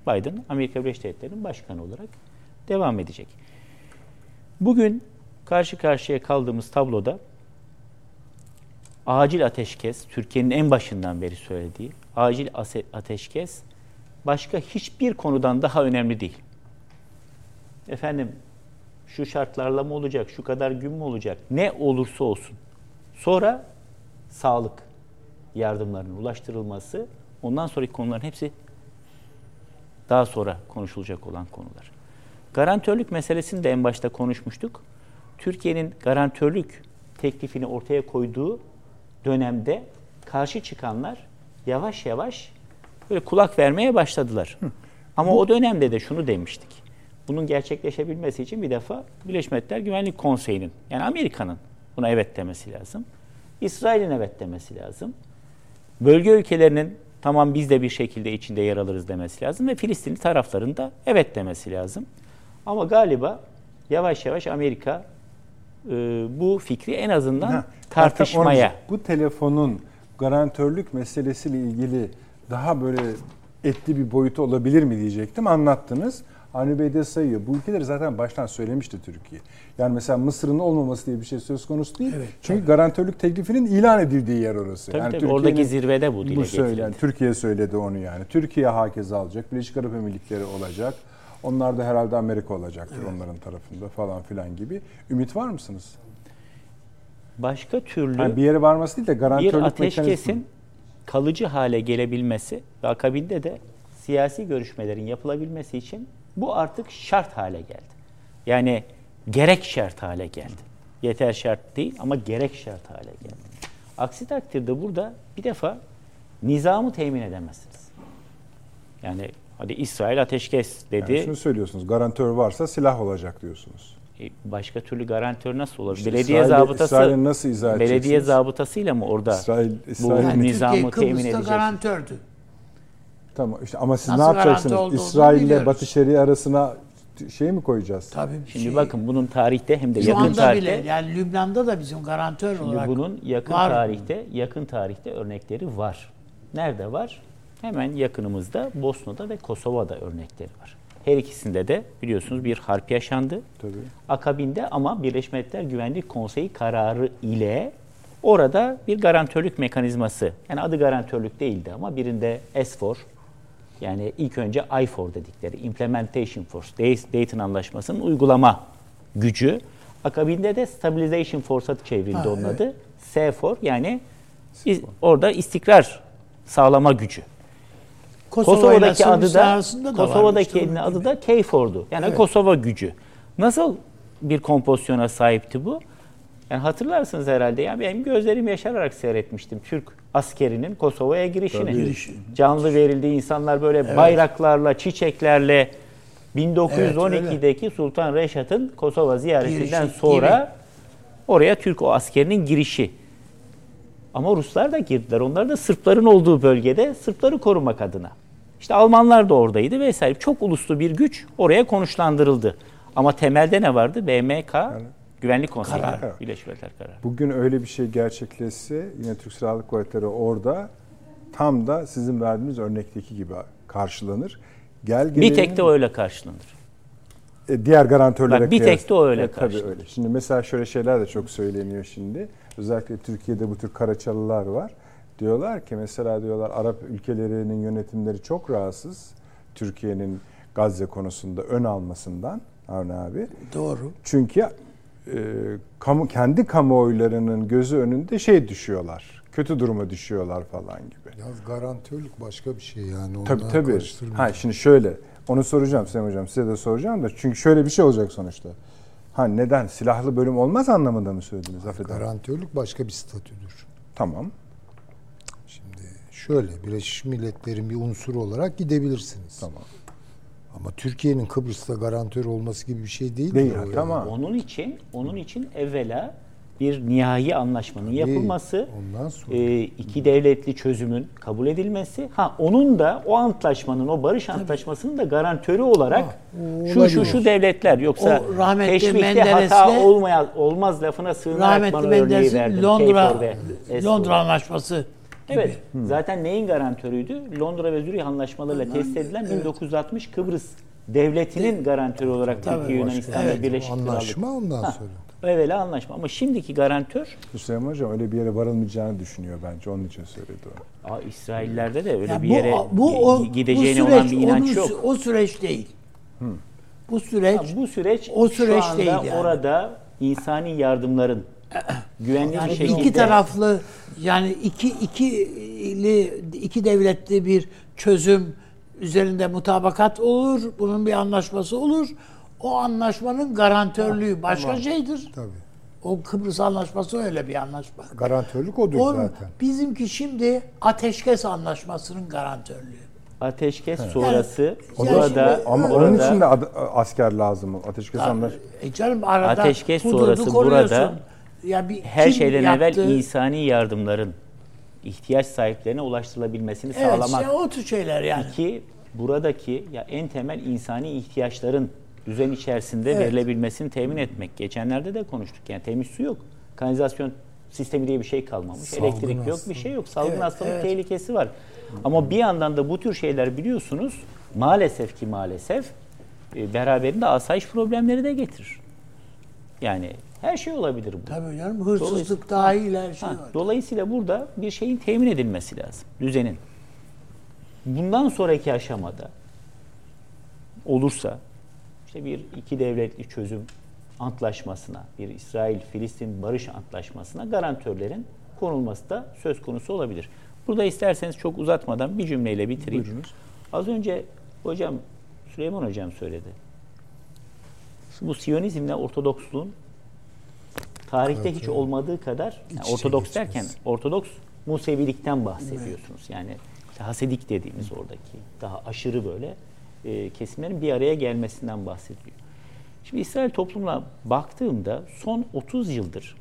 Biden Amerika Birleşik Devletleri'nin başkanı olarak devam edecek. Bugün karşı karşıya kaldığımız tabloda acil ateşkes, Türkiye'nin en başından beri söylediği acil ateşkes başka hiçbir konudan daha önemli değil. Efendim şu şartlarla mı olacak, şu kadar gün mü olacak, ne olursa olsun. Sonra sağlık yardımlarının ulaştırılması, ondan sonraki konuların hepsi daha sonra konuşulacak olan konular. Garantörlük meselesini de en başta konuşmuştuk. Türkiye'nin garantörlük teklifini ortaya koyduğu dönemde karşı çıkanlar yavaş yavaş böyle kulak vermeye başladılar. Ama o dönemde de şunu demiştik. Bunun gerçekleşebilmesi için bir defa Birleşmiş Milletler Güvenlik Konseyi'nin yani Amerika'nın buna evet demesi lazım. İsrail'in evet demesi lazım. Bölge ülkelerinin tamam biz de bir şekilde içinde yer alırız demesi lazım ve Filistinli tarafların da evet demesi lazım. Ama galiba yavaş yavaş Amerika e, bu fikri en azından Ha, tartışmaya Ertem, Bu telefonun garantörlük meselesiyle ilgili daha böyle etli bir boyutu olabilir mi diyecektim. Anlattınız. Avni Bey de sayıyor. Bu ülkeleri zaten baştan söylemişti Türkiye. Yani mesela Mısır'ın olmaması diye bir şey söz konusu değil. Evet, Çünkü garantörlük teklifinin ilan edildiği yer orası. Tabii yani tabii, oradaki zirvede bu dile bu getirildi. Türkiye söyledi onu yani. Türkiye hakez alacak. Birleşik Arap Emirlikleri olacak. Onlar da herhalde Amerika olacaktır onların tarafında falan filan gibi. Ümit var mısınız? başka türlü Yani bir yere varması değil de bir garantörlük ateşkesin mekanizması. kalıcı hale gelebilmesi ve akabinde de siyasi görüşmelerin yapılabilmesi için bu artık şart hale geldi. Yani gerek şart hale geldi. Yeter şart değil ama gerek şart hale geldi. Aksi takdirde burada bir defa nizamı temin edemezsiniz. Yani hadi İsrail ateşkes dedi. Yani şunu söylüyorsunuz. Garantör varsa silah olacak diyorsunuz. E, başka türlü garantör nasıl olur? İşte belediye İsrail'e- zabıtası İsrail'e nasıl izah belediye zabıtasıyla mı orada İsrail, bu İsrail Yani nizamı Türkiye temin Kıbrıs'ta edecek? garantördü. Tamam işte ama siz Nasıl ne yapacaksınız? olduğunu İsrail ile biliyoruz. Batı Şeria arasına şey mi koyacağız? Tabii. Şimdi şey- bakın bunun tarihte hem de şu yakın anda tarihte bile yani Lübnan'da da bizim garantör Şimdi olarak bunun yakın var. tarihte yakın tarihte örnekleri var. Nerede var? Hemen yakınımızda Bosna'da ve Kosova'da örnekleri var. Her ikisinde de biliyorsunuz bir harp yaşandı. Tabii. Akabinde ama Birleşmiş Milletler Güvenlik Konseyi kararı ile orada bir garantörlük mekanizması, yani adı garantörlük değildi ama birinde SFOR, yani ilk önce IFOR dedikleri Implementation Force, Dayton Anlaşması'nın uygulama gücü. Akabinde de Stabilization Force'a çevrildi Ha, onun evet. adı. SFOR yani is- orada istikrar sağlama gücü. Kosova Kosova'daki adı da da Kosova'daki onun adı da KFOR'du. Yani Evet. Kosova gücü. Nasıl bir kompozisyona sahipti bu? Yani hatırlarsınız herhalde. Ya benim gözlerim yaşararak seyretmiştim Türk askerinin Kosova'ya girişini. Tabii. Girişi. Canlı verildiği insanlar böyle bayraklarla, çiçeklerle 1912'deki Sultan Reşat'ın Kosova ziyaretinden Girişi sonra oraya Türk o askerinin girişi. Ama Ruslar da girdiler. Onlar da Sırpların olduğu bölgede Sırpları korumak adına. İşte Almanlar da oradaydı vesaire. Çok uluslu bir güç oraya konuşlandırıldı. Ama temelde ne vardı? BMK Güvenlik Konseyi. Karar. Birleşmiş Milletler kararı. Bugün öyle bir şey gerçekleşse yine Türk Silahlı Kuvvetleri orada tam da sizin verdiğiniz örnekteki gibi karşılanır. Gel Bir gelelim- tek de öyle karşılanır. E, diğer garantörlere Bak, bir kıyas- tek de öyle E, tabii karşılanır. öyle. Şimdi mesela şöyle şeyler de çok söyleniyor şimdi. Özellikle Türkiye'de bu tür karaçalılar var. Diyorlar ki mesela diyorlar Arap ülkelerinin yönetimleri çok rahatsız. Türkiye'nin Gazze konusunda ön almasından Avni abi. Doğru. Çünkü kamu kendi kamuoylarının gözü önünde şey düşüyorlar. Kötü duruma düşüyorlar falan gibi. Yalnız garantörlük başka bir şey yani. Tabii Ondan tabii. karıştırmayın. Ha şimdi şöyle onu soracağım Sayın Hocam size de soracağım da çünkü şöyle bir şey olacak sonuçta. Ha neden silahlı bölüm olmaz anlamında mı söylediniz? Affedersiniz. Garantörlük başka bir statüdür. Tamam. Şimdi şöyle Birleşmiş Milletler'in bir unsuru olarak gidebilirsiniz. Tamam. Ama Türkiye'nin Kıbrıs'ta garantör olması gibi bir şey değil. Değil, ha, yani. tamam. Onun için onun için evvela bir nihai anlaşmanın yapılması, ondan sonra. e, iki devletli çözümün kabul edilmesi, ha onun da o antlaşmanın, o barış antlaşmasının da garantörü olarak şu şu şu devletler yoksa teşvikte hata Menderes'le- olmaz, olmaz lafına sığınarak bana örneği verdim. Londra. Londra Anlaşması Evet. Zaten neyin garantörüydü? Londra ve Zürih anlaşmalarıyla tesis edilen 1960 Kıbrıs devletinin garantörü olarak Türkiye, Yunanistan Evet, ve Birleşik Krallık. Anlaşma ondan sonra. Evvela anlaşma. Ama şimdiki garantör Hüseyin Hocam öyle bir yere varılmayacağını düşünüyor bence. Onun için söyledi o. Aa, İsraillerde de öyle Ya bir yere bu, o, gideceğine bu olan süreç, bir inanç onun- yok. O süreç değil. Bu süreç Ha, bu süreç, o süreç şu anda değil yani. orada insani yardımların güvenli yani bir şekilde iki taraflı yani iki ikili iki devletli bir çözüm üzerinde mutabakat olur. Bunun bir anlaşması olur. O anlaşmanın garantörlüğü başka şeydir. Tabii. O Kıbrıs Anlaşması öyle bir anlaşma. Garantörlük odur Onun, zaten. bizimki şimdi ateşkes anlaşmasının garantörlüğü. ateşkes sonrası Yani burada şimdi- Ama orada, onun için de asker lazım. Ateşkes anlaş. E canım arada Ateşkes sonrası koruyorsun. burada ya bir, her şeyden yaptı? evvel insani yardımların ihtiyaç sahiplerine ulaştırılabilmesini Evet, sağlamak. şey, o tür şeyler yani. İki, buradaki ya en temel insani ihtiyaçların düzen içerisinde Evet. verilebilmesini temin etmek. Geçenlerde de konuştuk. Yani temiz su yok. Kanalizasyon sistemi diye bir şey kalmamış. Salgın Elektrik yok, bir hastalık. şey yok. Salgın Evet, hastalık evet. tehlikesi var. Ama bir yandan da bu tür şeyler biliyorsunuz maalesef ki maalesef e, beraberinde asayiş problemleri de getirir. Yani her şey olabilir bu. Tabii canım hırsızlık Dolayısıyla- dahil her şey Ha, var. dolayısıyla burada bir şeyin temin edilmesi lazım. Düzenin. Bundan sonraki aşamada olursa işte bir iki devletli çözüm antlaşmasına, bir İsrail-Filistin barış antlaşmasına garantörlerin konulması da söz konusu olabilir. Burada isterseniz çok uzatmadan bir cümleyle bitireyim. Buyurunuz. Az önce hocam Süleyman hocam söyledi. Bu Siyonizmle Ortodoksluğun tarihte hiç olmadığı kadar yani İç içe Ortodoks derken Ortodoks Musevilikten bahsediyorsunuz. Yani işte Hasedik dediğimiz oradaki daha aşırı böyle e, kesimlerin bir araya gelmesinden bahsediyor. Şimdi İsrail toplumuna baktığımda son 30 yıldır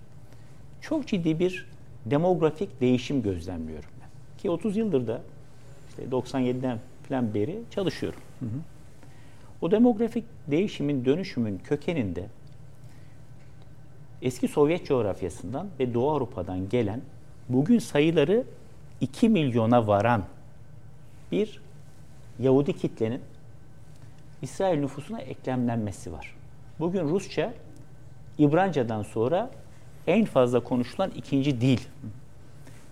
çok ciddi bir demografik değişim gözlemliyorum ben. Ki 30 yıldır da işte 97'den falan beri çalışıyorum. Hı hı. O demografik değişimin, dönüşümün kökeninde eski Sovyet coğrafyasından ve Doğu Avrupa'dan gelen bugün sayıları 2 milyona varan bir Yahudi kitlenin İsrail nüfusuna eklemlenmesi var. Bugün Rusça İbranca'dan sonra en fazla konuşulan ikinci dil.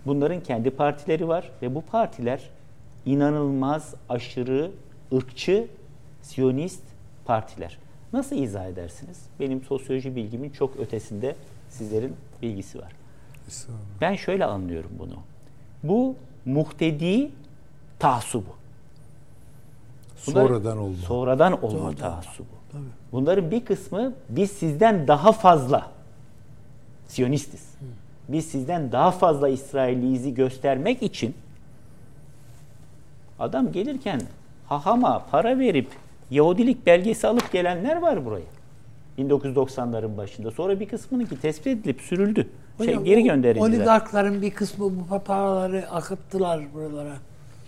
Bunların kendi partileri var ve bu partiler inanılmaz aşırı ırkçı Siyonist partiler. Nasıl izah edersiniz? Benim sosyoloji bilgimin çok ötesinde sizlerin bilgisi var. Ben şöyle anlıyorum bunu. Bu muhtedi taassubu. Bunlar, sonradan olma. Sonradan olma sonradan. taassubu. Tabii. Bunların bir kısmı biz sizden daha fazla Siyonistiz. Hı. Biz sizden daha fazla İsrailiyizi göstermek için adam gelirken hahama para verip Yahudilik belgesi alıp gelenler var buraya. 1990'ların başında. Sonra bir kısmının ki tespit edilip sürüldü. Şey, Hocam, geri gönderildiler. Oligarkların bir kısmı bu paraları akıttılar buralara.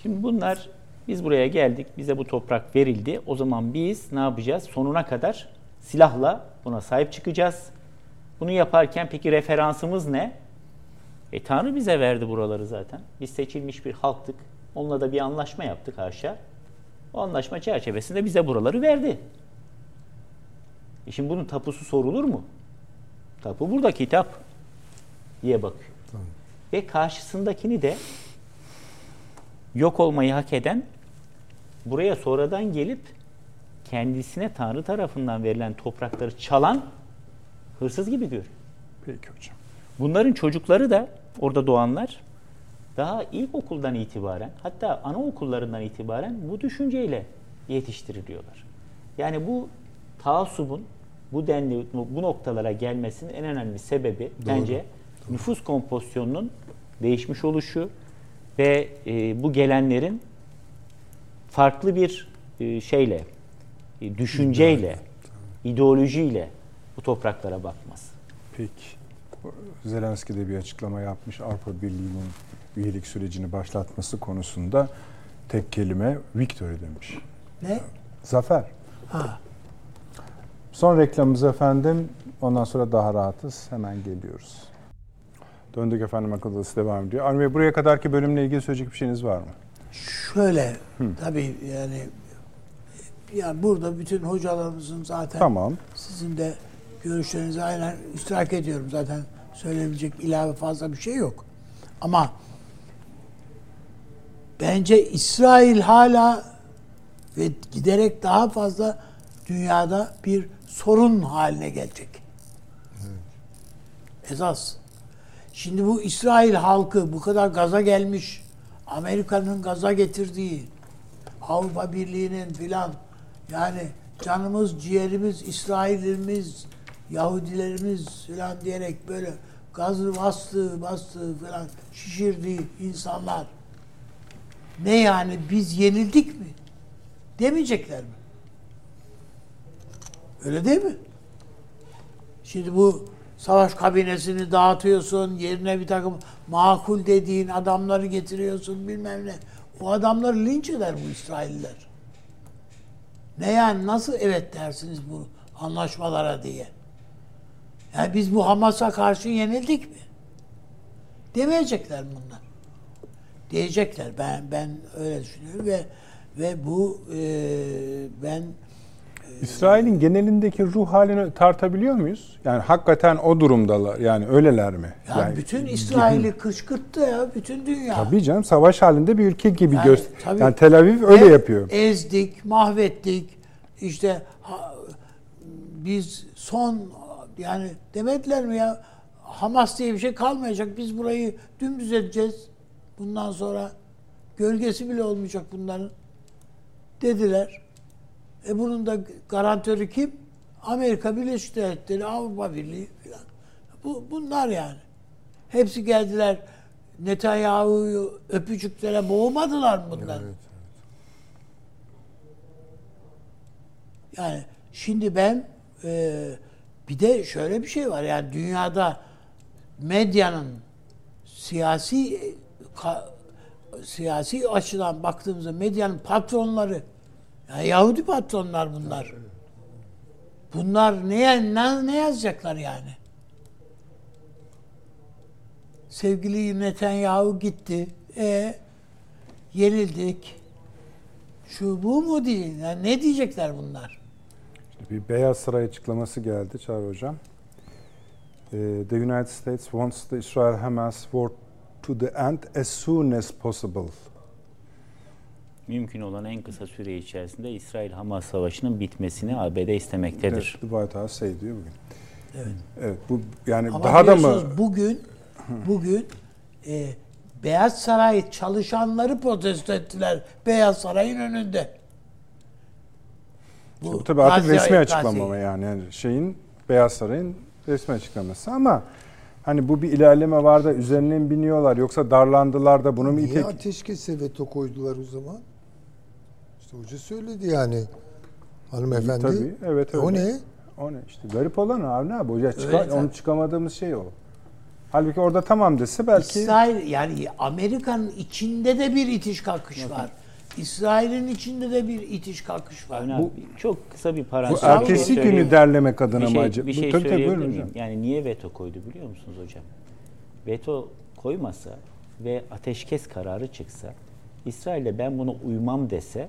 Şimdi bunlar biz buraya geldik. Bize bu toprak verildi. O zaman biz ne yapacağız? Sonuna kadar silahla buna sahip çıkacağız. Bunu yaparken peki referansımız ne? E Tanrı bize verdi buraları zaten. Biz seçilmiş bir halktık. Onunla da bir anlaşma yaptık haşa. O anlaşma çerçevesinde bize buraları verdi. E şimdi bunun tapusu sorulur mu? Tapu burada kitap diye bakıyor. Tamam. Ve karşısındakini de yok olmayı hak eden buraya sonradan gelip kendisine Tanrı tarafından verilen toprakları çalan hırsız gibi görüyor. Peki hocam. Bunların çocukları da orada doğanlar daha ilkokuldan itibaren hatta anaokullarından itibaren bu düşünceyle yetiştiriliyorlar. Yani bu taassubun bu denli bu noktalara gelmesinin en önemli sebebi Doğru. bence Doğru. nüfus kompozisyonunun değişmiş oluşu ve e, bu gelenlerin farklı bir e, şeyle, e, düşünceyle, ideolojiyle bu topraklara bakması. Peki. Zelenski de bir açıklama yapmış. Avrupa Birliği'nin üyelik sürecini başlatması konusunda tek kelime victory demiş. Ne? Zafer. Ha. Son reklamımız efendim. Ondan sonra daha rahatız. Hemen geliyoruz. Döndük efendim akıl odası devam ediyor. Avni Bey buraya kadarki bölümle ilgili söyleyecek bir şeyiniz var mı? Şöyle Hı. tabii yani yani burada bütün hocalarımızın zaten tamam. sizin de görüşlerinizi aynen iştirak ediyorum. Zaten söyleyebilecek ilave fazla bir şey yok. Ama bence İsrail hala ve giderek daha fazla dünyada bir sorun haline gelecek. Evet. Esas. Şimdi bu İsrail halkı bu kadar gaza gelmiş, Amerika'nın gaza getirdiği, Avrupa Birliği'nin filan yani canımız, ciğerimiz, İsrail'imiz, Yahudilerimiz filan diyerek böyle gazı bastı, bastı filan şişirdiği insanlar ne yani biz yenildik mi? Demeyecekler mi? Öyle değil mi? Şimdi bu savaş kabinesini dağıtıyorsun, yerine bir takım makul dediğin adamları getiriyorsun bilmem ne. O adamları linç eder bu İsrailler. Ne yani nasıl evet dersiniz bu anlaşmalara diye. Yani biz bu Hamas'a karşı yenildik mi? Demeyecekler bunlar. Diyecekler. Ben ben öyle düşünüyorum ve ve bu e, ben İsrail'in genelindeki ruh halini tartabiliyor muyuz? Yani hakikaten o durumdalar. Yani öyleler mi? Ya yani bütün İsrail'i kışkırttı ya bütün dünya. Tabii canım savaş halinde bir ülke gibi yani, göster. Yani Tel Aviv öyle e, yapıyor. Ezdik, mahvettik. İşte ha, biz son yani demediler mi ya Hamas diye bir şey kalmayacak. Biz burayı dümdüz edeceğiz. Bundan sonra gölgesi bile olmayacak bunların. Dediler. E bunun da garantörü kim? Amerika Birleşik Devletleri, Avrupa Birliği falan. Bu, bunlar yani. Hepsi geldiler. Netanyahu'yu öpücüklere boğmadılar mı bunlar? Evet, evet. Yani şimdi ben e, bir de şöyle bir şey var yani dünyada medyanın siyasi ka, siyasi açıdan baktığımızda medyanın patronları yani Yahudi patronlar bunlar. Bunlar ne, ne, ne yazacaklar yani? Sevgili Netanyahu gitti. E yenildik. Şu bu mu değil? Yani ne diyecekler bunlar? Bir Beyaz Saray açıklaması geldi Çağrı Hocam. Ee, The United States wants the Israel-Hamas war to the end as soon as possible. Mümkün olan en kısa süre içerisinde İsrail-Hamas savaşının bitmesini ABD istemektedir. Evet, White House şey diyor bugün. Evet. Evet bu yani Ama daha da mı bugün bugün e, Beyaz Saray çalışanları protesto ettiler Beyaz Saray'ın önünde. bu tabii artık Gazze- resmi açıklama yani. yani şeyin Beyaz Saray'ın resmi açıklaması ama hani bu bir ilerleme var da üzerine mi biniyorlar yoksa darlandılar da bunu mu Niye itek ateşkese veto koydular o zaman? İşte hoca söyledi yani. Hanımefendi. Tabii, evet, E O ne? O ne işte garip olan abi ne abi hoca çıka- Öyle tabii. onu çıkamadığımız şey o. Halbuki orada tamam dese belki İsrail yani Amerika'nın içinde de bir itiş kalkış var. İsrail'in içinde de bir itiş kalkış var. Abi, çok kısa bir bu parantez. ertesi Bir şey günü derlemek adına bir mı şey, acaba? bir Bu- şey tabii tabii miyim? Yani niye veto koydu biliyor musunuz hocam? Veto koymasa ve ateşkes kararı çıksa, İsrail'e ben buna uymam dese,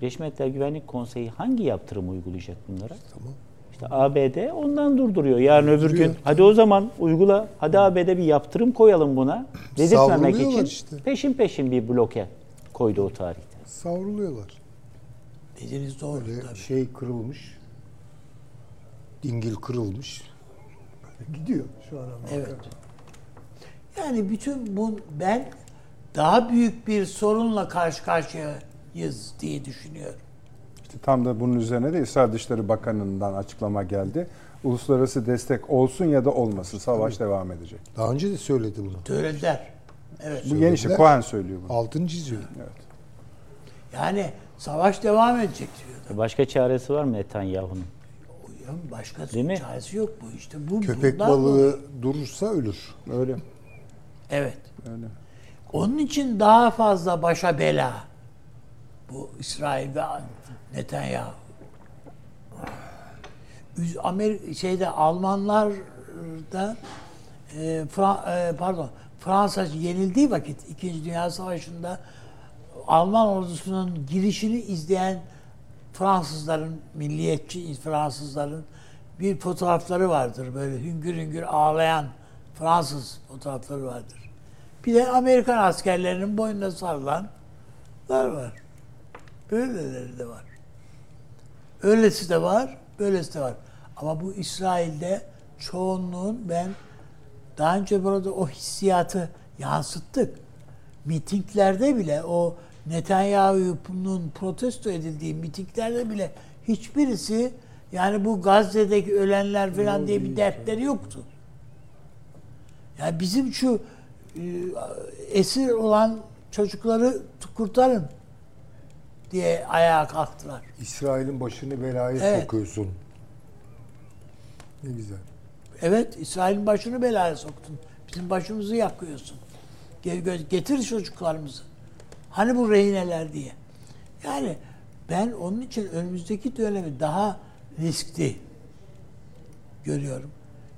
Birleşmiş Milletler Güvenlik Konseyi hangi yaptırım uygulayacak bunlara? Tamam. İşte ABD ondan durduruyor. Yarın öbür gün hadi o zaman uygula. Hadi ABD bir yaptırım koyalım buna. Dedirtmemek için işte. peşin peşin bir bloke koydu o tarihte. Savruluyorlar. Dediğiniz doğru Böyle tabii. şey kırılmış. Dingil kırılmış. Böyle gidiyor şu an. Evet. Yani bütün bu ben daha büyük bir sorunla karşı karşıyayız diye düşünüyorum. İşte tam da bunun üzerine de İsrail Dışişleri Bakanı'ndan açıklama geldi. Uluslararası destek olsun ya da olmasın savaş devam edecek. Daha önce de söyledi bunu. Söylediler. Evet. Bu yeni Söylediler. Cohen söylüyor bunu. Altını çiziyor. Evet. Yani savaş devam edecek diyor. Başka çaresi var mı Netanyahu'nun? Ya başka Değil mi? çaresi yok bu işte. Bu Köpek balığı dolayı. durursa ölür. Öyle. Evet. Öyle. Onun için daha fazla başa bela bu İsrail ve Netanyahu. Üz- Amerika şeyde Almanlar da e, Fra- e, pardon Fransa yenildiği vakit 2. Dünya Savaşı'nda Alman ordusunun girişini izleyen Fransızların, milliyetçi Fransızların bir fotoğrafları vardır. Böyle hüngür hüngür ağlayan Fransız fotoğrafları vardır. Bir de Amerikan askerlerinin boynuna sarılanlar var. Böyleleri de var. Öylesi de var, böylesi de var. Ama bu İsrail'de çoğunluğun ben daha önce burada o hissiyatı yansıttık. Mitinglerde bile o Netanyahu'nun protesto edildiği mitinglerde bile hiçbirisi yani bu Gazze'deki ölenler falan diye bir dertleri yoktu. Yani bizim şu e, esir olan çocukları kurtarın diye ayağa kalktılar. İsrail'in başını belaya Evet. sokuyorsun. Ne güzel. Evet, İsrail'in başını belaya soktun. Bizim başımızı yakıyorsun. Getir çocuklarımızı. Hani bu rehineler diye. Yani ben onun için önümüzdeki dönemi daha riskli görüyorum.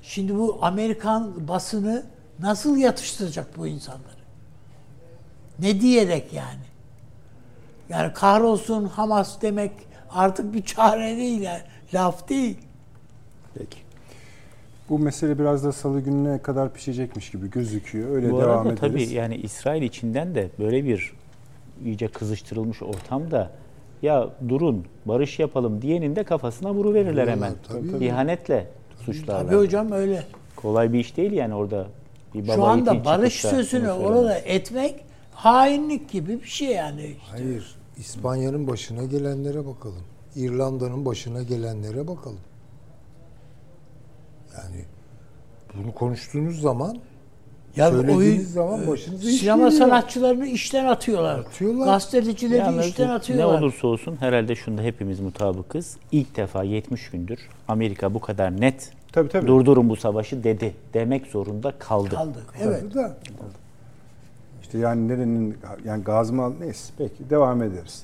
Şimdi bu Amerikan basını nasıl yatıştıracak bu insanları? Ne diyerek yani? Yani kahrolsun Hamas demek artık bir çare değil yani. Laf değil. Peki. Bu mesele biraz da salı gününe kadar pişecekmiş gibi gözüküyor. Öyle Bu devam arada ederiz. tabii yani İsrail içinden de böyle bir iyice kızıştırılmış ortamda ya durun barış yapalım diyenin de kafasına vuru verirler hemen. Tabii, tabii. İhanetle suçlarlar. Tabii hocam öyle. Kolay bir iş değil yani orada bir baba Şu anda barış sözünü orada etmek hainlik gibi bir şey yani. Hayır. İspanya'nın başına gelenlere bakalım. İrlanda'nın başına gelenlere bakalım. Yani bunu konuştuğunuz zaman Ya Söylediğiniz oyun, zaman başınıza iş sinema geliyor. sanatçılarını işten atıyorlar. Atıyorlar. Gazetecileri Yalnız işten ne atıyorlar. olursa olsun herhalde şunda hepimiz mutabıkız. İlk defa 70 gündür Amerika bu kadar net Tabii tabii. durdurun bu savaşı dedi. Demek zorunda kaldı. Kaldı. Evet. Bu da İşte yani nerenin yani gazmal neyse peki devam ederiz.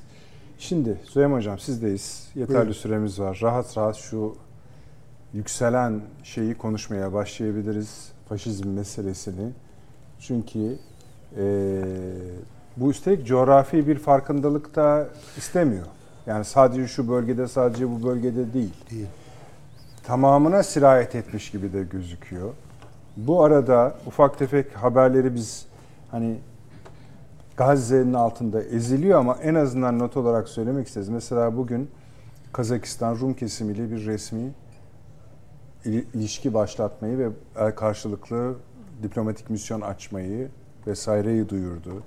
Şimdi Süleyman Hocam sizdeyiz. Yeterli Buyurun. süremiz var. Rahat rahat şu yükselen şeyi konuşmaya başlayabiliriz. Faşizm meselesini. Çünkü eee, bu üstelik coğrafi bir farkındalık da istemiyor. Yani sadece şu bölgede sadece bu bölgede değil. değil. tamamına sirayet etmiş gibi de gözüküyor. Bu arada ufak tefek haberleri biz hani Gazze'nin altında eziliyor ama en azından not olarak söylemek isteriz. Mesela bugün Kazakistan Rum kesimiyle bir resmi ilişki başlatmayı ve el karşılıklı diplomatik misyon açmayı vesaireyi duyurdu.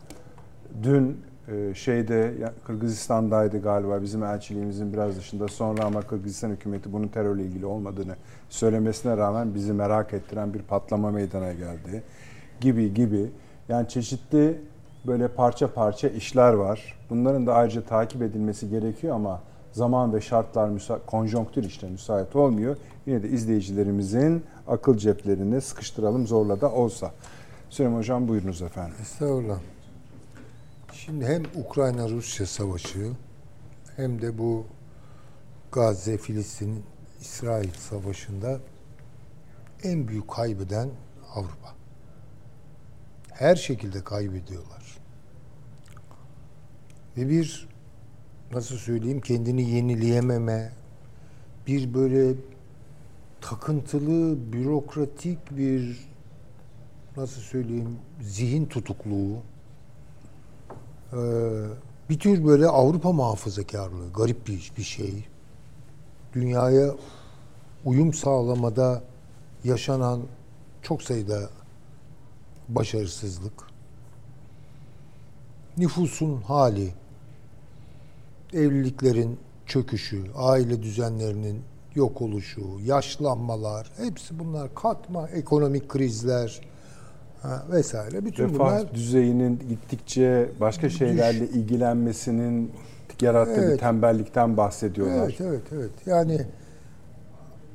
Dün e, şeyde Kırgızistan'daydı galiba bizim elçiliğimizin biraz dışında sonra ama Kırgızistan hükümeti bunun terörle ilgili olmadığını söylemesine rağmen bizi merak ettiren bir patlama meydana geldi gibi gibi. Yani çeşitli böyle parça parça işler var. Bunların da ayrıca takip edilmesi gerekiyor ama zaman ve şartlar müsa konjonktür işte müsait olmuyor. Yine de izleyicilerimizin akıl ceplerine sıkıştıralım zorla da olsa. Süleyman Hocam buyurunuz efendim. Estağfurullah. Şimdi hem Ukrayna-Rusya savaşı hem de bu Gazze, Filistin, İsrail savaşında en büyük kaybeden Avrupa. Her şekilde kaybediyorlar. Ve bir nasıl söyleyeyim kendini yenileyememe, bir böyle takıntılı, bürokratik bir nasıl söyleyeyim zihin tutukluğu, ee, bir tür böyle Avrupa muhafazakarlığı, garip bir, bir şey. Dünyaya uyum sağlamada yaşanan çok sayıda başarısızlık. Nüfusun hali, evliliklerin çöküşü, aile düzenlerinin yok oluşu, yaşlanmalar, hepsi bunlar katma, ekonomik krizler ha, vesaire. Bütün Refah bunlar düzeyinin gittikçe başka şeylerle ilgilenmesinin yarattığı bir Evet. tembellikten bahsediyorlar. Evet, evet, evet. Yani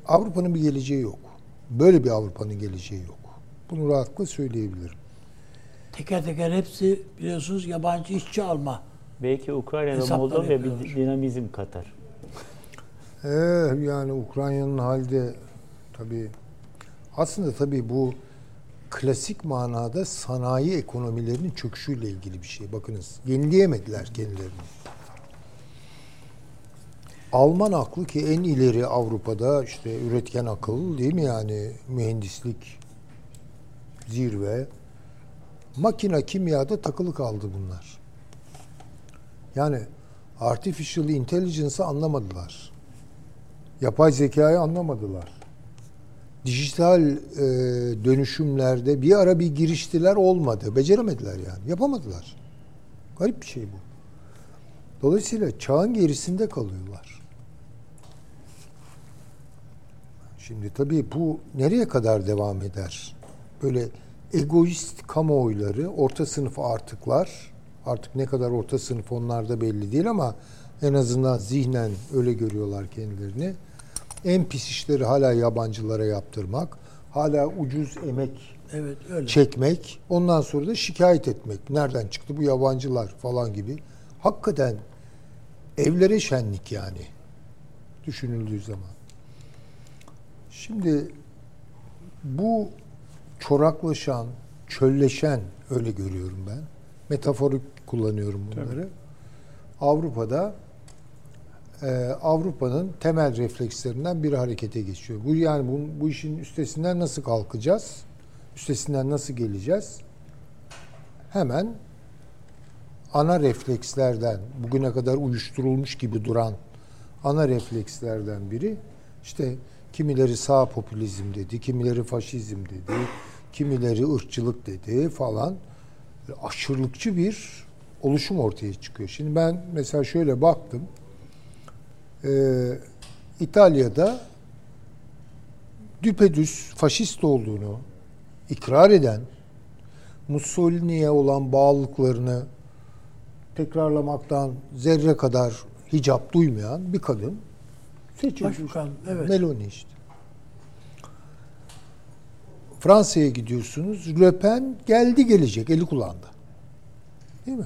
Avrupa'nın bir geleceği yok. Böyle bir Avrupa'nın geleceği yok. Bunu rahatlıkla söyleyebilirim. Teker teker hepsi biliyorsunuz yabancı işçi alma. Belki Ukrayna'da Hesaplar Moldova bir dinamizm katar. Ee, yani Ukrayna'nın halde tabii aslında tabii bu klasik manada sanayi ekonomilerinin çöküşüyle ilgili bir şey. Bakınız yenileyemediler kendilerini. Alman aklı ki en ileri Avrupa'da işte üretken akıl değil mi yani mühendislik zirve. Makina kimyada takılı kaldı bunlar. Yani artificial intelligence'ı anlamadılar. Yapay zekayı anlamadılar. Dijital e, dönüşümlerde bir ara bir giriştiler olmadı. Beceremediler yani. Yapamadılar. Garip bir şey bu. Dolayısıyla çağın gerisinde kalıyorlar. Şimdi tabii bu nereye kadar devam eder? Böyle egoist kamuoyları, orta sınıf artıklar, artık ne kadar orta sınıf onlar da belli değil ama en azından zihnen öyle görüyorlar kendilerini. En pis işleri hala yabancılara yaptırmak, hala ucuz emek Evet öyle. çekmek, ondan sonra da şikayet etmek. Nereden çıktı bu yabancılar falan gibi. Hakikaten evlere şenlik yani düşünüldüğü zaman. Şimdi bu çoraklaşan, çölleşen öyle görüyorum ben. Metaforik kullanıyorum bunları. Avrupa'da e, Avrupa'nın temel reflekslerinden biri harekete geçiyor. Bu yani bu, bu işin üstesinden nasıl kalkacağız? Üstesinden nasıl geleceğiz? Hemen ana reflekslerden, bugüne kadar uyuşturulmuş gibi duran ana reflekslerden biri işte kimileri sağ popülizm dedi, kimileri faşizm dedi, kimileri ırkçılık dedi falan. Aşırılıkçı bir oluşum ortaya çıkıyor. Şimdi ben mesela şöyle baktım. Ee, İtalya'da düpedüz faşist olduğunu ikrar eden Mussolini'ye olan bağlılıklarını tekrarlamaktan zerre kadar hicap duymayan bir kadın. Başbakan, evet. Meloni işte. Fransa'ya gidiyorsunuz. Le Pen geldi gelecek. Eli kullandı. Değil mi?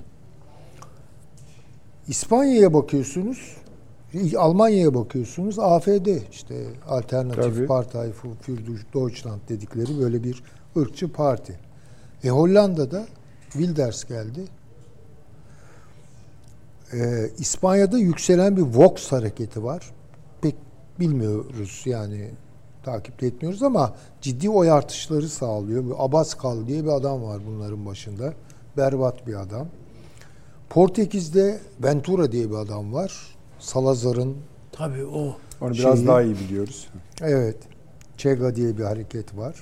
İspanya'ya bakıyorsunuz. Almanya'ya bakıyorsunuz. AFD işte Alternatif Tabii. Partei für Deutschland dedikleri böyle bir ırkçı parti. E Hollanda'da Wilders geldi. Ee, İspanya'da yükselen bir Vox hareketi var. Pek bilmiyoruz yani takip etmiyoruz ama ciddi oy artışları sağlıyor. Bir Abascal diye bir adam var bunların başında. Berbat bir adam. Portekiz'de Ventura diye bir adam var. Salazar'ın Tabii o. Onu biraz Şeyi- daha iyi biliyoruz. Evet. Chega diye bir hareket var.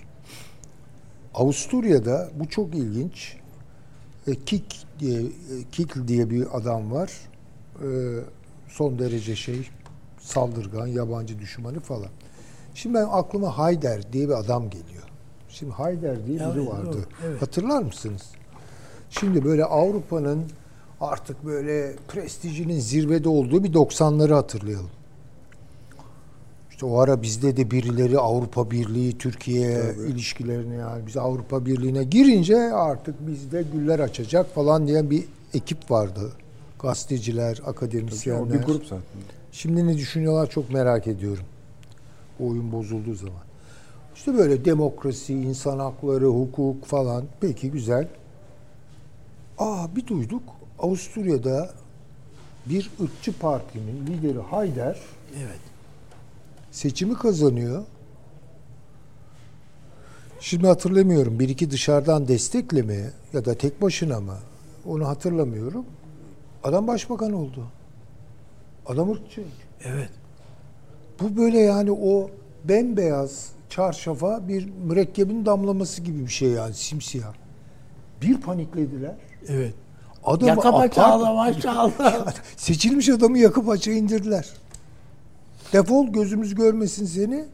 Avusturya'da bu çok ilginç. E, Kik diye e, Kikl diye bir adam var. E, son derece şey saldırgan, yabancı düşmanı falan. Şimdi ben aklıma Hayder diye bir adam geliyor. Şimdi Hayder diye biri vardı. doğru, evet. Hatırlar mısınız? Şimdi böyle Avrupa'nın artık böyle prestijinin zirvede olduğu bir 90'ları hatırlayalım. İşte o ara bizde de birileri Avrupa Birliği, Türkiye ilişkilerini yani biz Avrupa Birliği'ne girince artık bizde güller açacak falan diyen bir ekip vardı. Gazeteciler, akademisyenler. O bir grup zaten. Şimdi ne düşünüyorlar çok merak ediyorum. O oyun bozulduğu zaman. İşte böyle demokrasi, insan hakları, hukuk falan. Peki güzel. Aa bir duyduk. Avusturya'da bir ırkçı partinin lideri Hayder Evet. seçimi kazanıyor. Şimdi hatırlamıyorum. Bir iki dışarıdan destekle mi ya da tek başına mı? Onu hatırlamıyorum. Adam başbakan oldu. Adam ırkçı. Evet. Bu böyle yani o bembeyaz çarşafa bir mürekkebin damlaması gibi bir şey yani simsiyah. Bir paniklediler. Evet. Adamı Yaka paça. Seçilmiş adamı yakıp açığa indirdiler. Defol gözümüz görmesin seni.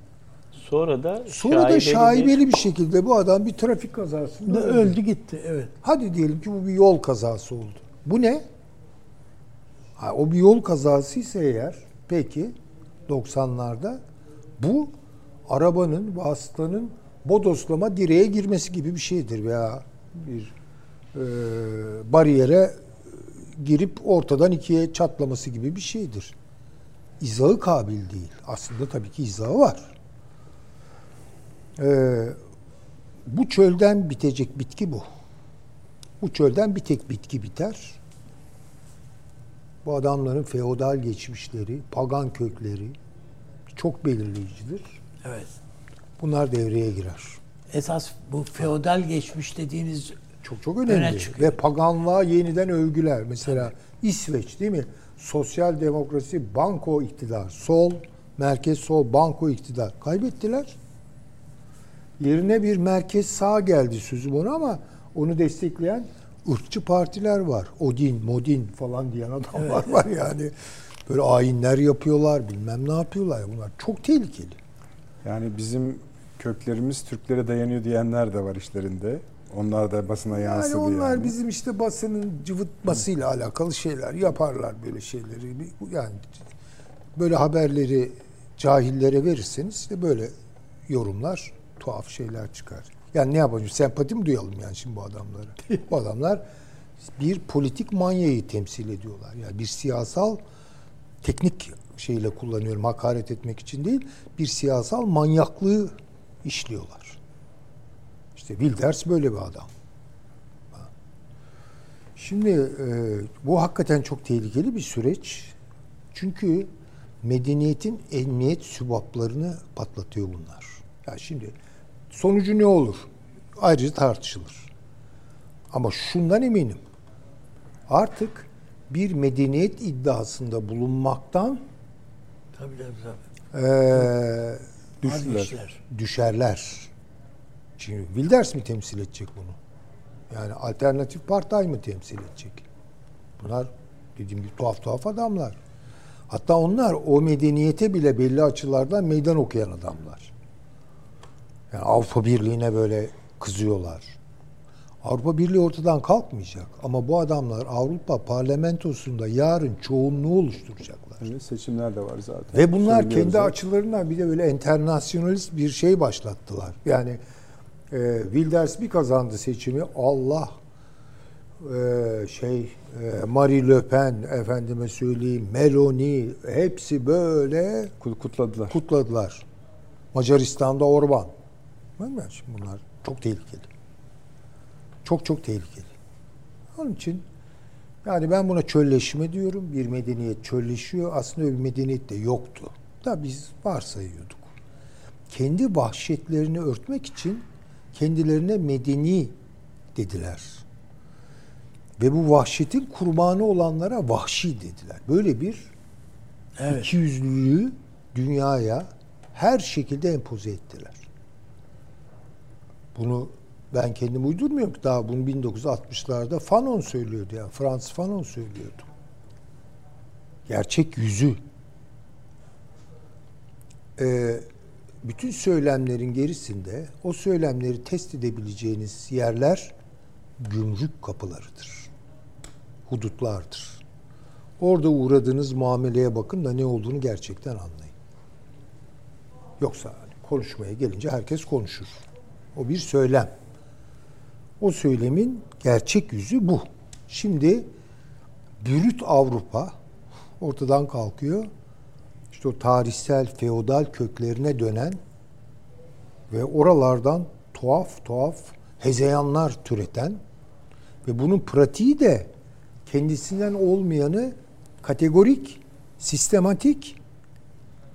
Sonra da Sonra da şaibeli bir- şaibeli bir şekilde bu adam bir trafik kazasında öldü. öldü gitti. Evet. Hadi diyelim ki bu bir yol kazası oldu. Bu ne? Ha, o bir yol kazası ise eğer peki 90'larda bu arabanın vasıtanın bodoslama direğe girmesi gibi bir şeydir veya bir e, bariyere girip ortadan ikiye çatlaması gibi bir şeydir. İzahı kabil değil. Aslında tabii ki izahı var. Ee, bu çölden bitecek bitki bu. Bu çölden bir tek bitki biter. Bu adamların feodal geçmişleri, pagan kökleri çok belirleyicidir. Evet. Bunlar devreye girer. Esas bu feodal geçmiş dediğiniz Çok çok Öne önemli. Ve paganlığa yeniden övgüler. Mesela İsveç değil mi? Sosyal demokrasi, banko iktidar. Sol, merkez sol, banko iktidar. Kaybettiler. Yerine bir merkez sağ geldi sözüm ona ama onu destekleyen ırkçı partiler var. Odin, Modin falan diyen adamlar var yani. Böyle ayinler yapıyorlar, bilmem ne yapıyorlar. Bunlar çok tehlikeli. Yani bizim köklerimiz Türklere dayanıyor diyenler de var işlerinde. Onlar da basına yansıdı Yani yani. onlar bizim işte basının cıvıtmasıyla alakalı şeyler yaparlar böyle şeyleri. Yani böyle haberleri cahillere verirseniz işte böyle yorumlar, tuhaf şeyler çıkar. Yani ne yapalım? Sempati mi duyalım yani şimdi bu adamlara? bu adamlar bir politik manyayı temsil ediyorlar. Yani bir siyasal teknik şeyle kullanıyorum hakaret etmek için değil. Bir siyasal manyaklığı işliyorlar. İşte Wilders böyle bir adam. Şimdi e, bu hakikaten çok tehlikeli bir süreç. Çünkü medeniyetin emniyet sübaplarını patlatıyor bunlar. Ya şimdi sonucu ne olur? Ayrıca tartışılır. Ama şundan eminim. Artık bir medeniyet iddiasında bulunmaktan tabii tabii. tabii. e. Vazgeçtiler. düşerler. Şimdi Wilders mi temsil edecek bunu? Yani alternatif partay mı temsil edecek? Bunlar dediğim gibi tuhaf tuhaf adamlar. Hatta onlar o medeniyete bile belli açılardan meydan okuyan adamlar. Yani Avrupa Birliği'ne böyle kızıyorlar. Avrupa Birliği ortadan kalkmayacak. Ama bu adamlar Avrupa parlamentosunda yarın çoğunluğu oluşturacaklar. Evet, seçimler de var zaten. Ve bunlar Söylüyoruz kendi zaten. açılarından bir de böyle internasyonalist bir şey başlattılar. Yani e, Wilders bir kazandı seçimi. Allah e, şey e, Marie Le Pen efendime söyleyeyim Meloni hepsi böyle Kut- kutladılar. kutladılar. Macaristan'da Orban. Değil mi? Şimdi bunlar çok tehlikeli. Çok çok tehlikeli. Onun için yani ben buna çölleşme diyorum. Bir medeniyet çölleşiyor. Aslında öyle bir medeniyet de yoktu. Da biz varsayıyorduk. Kendi vahşetlerini örtmek için kendilerine medeni dediler. Ve bu vahşetin kurbanı olanlara vahşi dediler. Böyle bir Evet. ikiyüzlülüğü dünyaya her şekilde empoze ettiler. Bunu ben kendim uydurmuyorum ki daha bunu 1960'larda Fanon söylüyordu ya. Frans Fanon söylüyordu. Gerçek yüzü. Ee, bütün söylemlerin gerisinde o söylemleri test edebileceğiniz yerler gümrük kapılarıdır. Hudutlardır. Orada uğradığınız muameleye bakın da ne olduğunu gerçekten anlayın. Yoksa hani konuşmaya gelince herkes konuşur. O bir söylem. O söylemin gerçek yüzü bu. Şimdi bürüt Avrupa ortadan kalkıyor. İşte o tarihsel feodal köklerine dönen ve oralardan tuhaf tuhaf hezeyanlar türeten ve bunun pratiği de kendisinden olmayanı kategorik, sistematik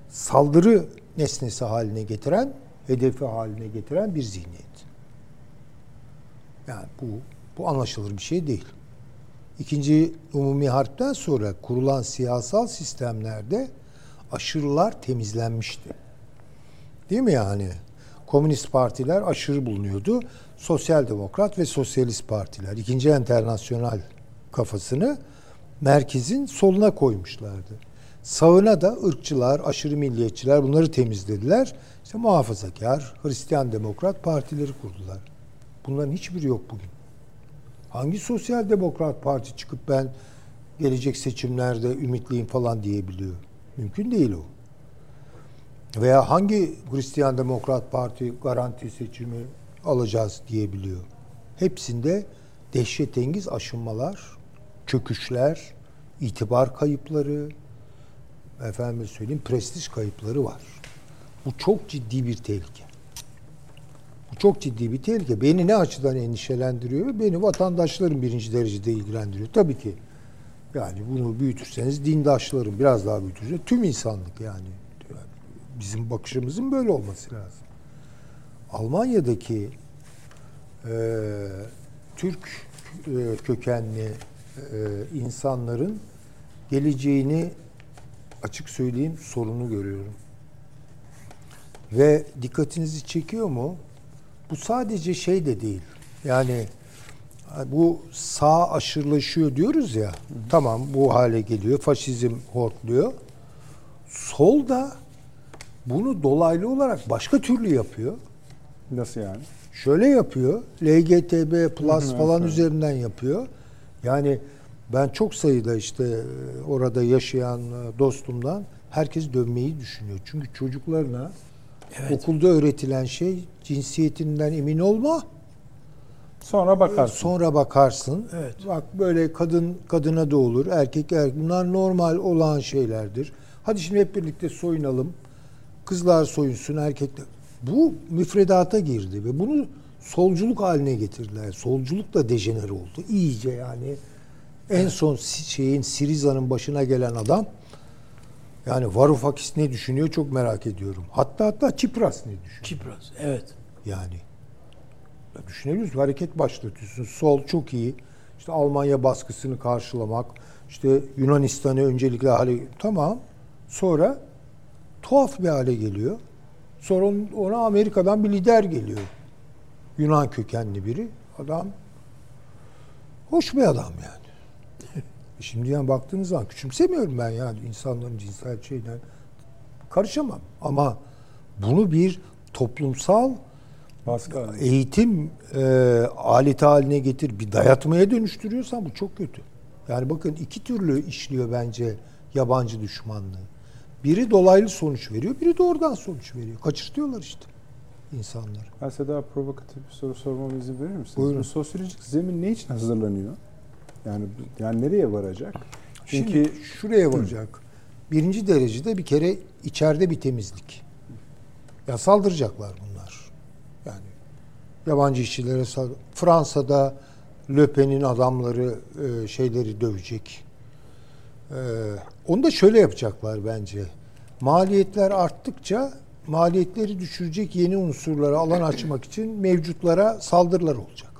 saldırı nesnesi haline getiren, hedefi haline getiren bir zihniyet. Yani bu bu anlaşılır bir şey değil. İkinci Umumi Harp'ten sonra kurulan siyasal sistemlerde aşırılar temizlenmişti. Değil mi yani? Komünist partiler aşırı bulunuyordu. Sosyal demokrat ve sosyalist partiler. ikinci internasyonal kafasını merkezin soluna koymuşlardı. Sağına da ırkçılar, aşırı milliyetçiler bunları temizlediler. İşte muhafazakar, Hristiyan demokrat partileri kurdular. Bunların hiçbiri yok bugün. Hangi sosyal demokrat parti çıkıp ben gelecek seçimlerde ümitliyim falan diyebiliyor? Mümkün değil o. Veya hangi Hristiyan Demokrat Parti garanti seçimi alacağız diyebiliyor. Hepsinde dehşetengiz aşınmalar, çöküşler, itibar kayıpları, efendim söyleyeyim prestij kayıpları var. Bu çok ciddi bir tehlike. Bu çok ciddi bir tehlike. Beni ne açıdan endişelendiriyor? Beni vatandaşlarım birinci derecede ilgilendiriyor. Tabii ki yani bunu büyütürseniz dindaşlarım biraz daha büyütürseniz tüm insanlık yani. Bizim bakışımızın böyle olması lazım. Almanya'daki e, Türk e, kökenli e, insanların geleceğini açık söyleyeyim sorunu görüyorum. Ve dikkatinizi çekiyor mu? Bu sadece şey de değil. Yani bu sağ aşırılaşıyor diyoruz ya. Tamam bu hale geliyor. Faşizm hortluyor. Sol da bunu dolaylı olarak başka türlü yapıyor. Nasıl yani? Şöyle yapıyor. LGTB plus Hı hı, falan evet. üzerinden yapıyor. Yani ben çok sayıda işte e, orada yaşayan e, dostumdan herkes dönmeyi düşünüyor. Çünkü çocuklarına okulda öğretilen şey cinsiyetinden emin olma. Sonra bakarsın. Sonra bakarsın. Evet. Bak böyle kadın kadına da olur, erkek erkek. Bunlar normal olan şeylerdir. Hadi şimdi hep birlikte soyunalım. Kızlar soyunsun, erkekler. Bu müfredata girdi ve bunu solculuk haline getirdiler. Solculuk da dejenere oldu. İyice yani. En son şeyin Siriza'nın başına gelen adam yani Varoufakis ne düşünüyor çok merak ediyorum. Hatta hatta Çipras ne düşünüyor? Çipras. Evet. Yani ya düşünebiliyoruz hareket başlatıyorsun. Sol çok iyi. İşte Almanya baskısını karşılamak. işte Yunanistan'ı öncelikle hale tamam. Sonra tuhaf bir hale geliyor. Sonra ona Amerika'dan bir lider geliyor. Yunan kökenli biri. Adam hoş bir adam yani. E Şimdi yani baktığınız zaman küçümsemiyorum ben yani insanların cinsel şeyden karışamam. Ama bunu bir toplumsal Pascal. eğitim e, aleti haline getir bir dayatmaya dönüştürüyorsan bu çok kötü. Yani bakın iki türlü işliyor bence yabancı düşmanlığı. Biri dolaylı sonuç veriyor, biri doğrudan sonuç veriyor. Kaçırtıyorlar işte insanları. Ben size daha provokatif bir soru sormama izin verir misiniz? Buyurun. Bu sosyolojik zemin ne için hazırlanıyor? Yani yani nereye varacak? Çünkü Şimdi şuraya varacak. Birinci derecede bir kere içeride bir temizlik. Ya saldıracaklar bunlar. Yabancı işçilere Fransa'da Le Pen'in adamları e, şeyleri dövecek. E, onu da şöyle yapacaklar bence. Maliyetler arttıkça maliyetleri düşürecek yeni unsurlara alan açmak için mevcutlara saldırılar olacak.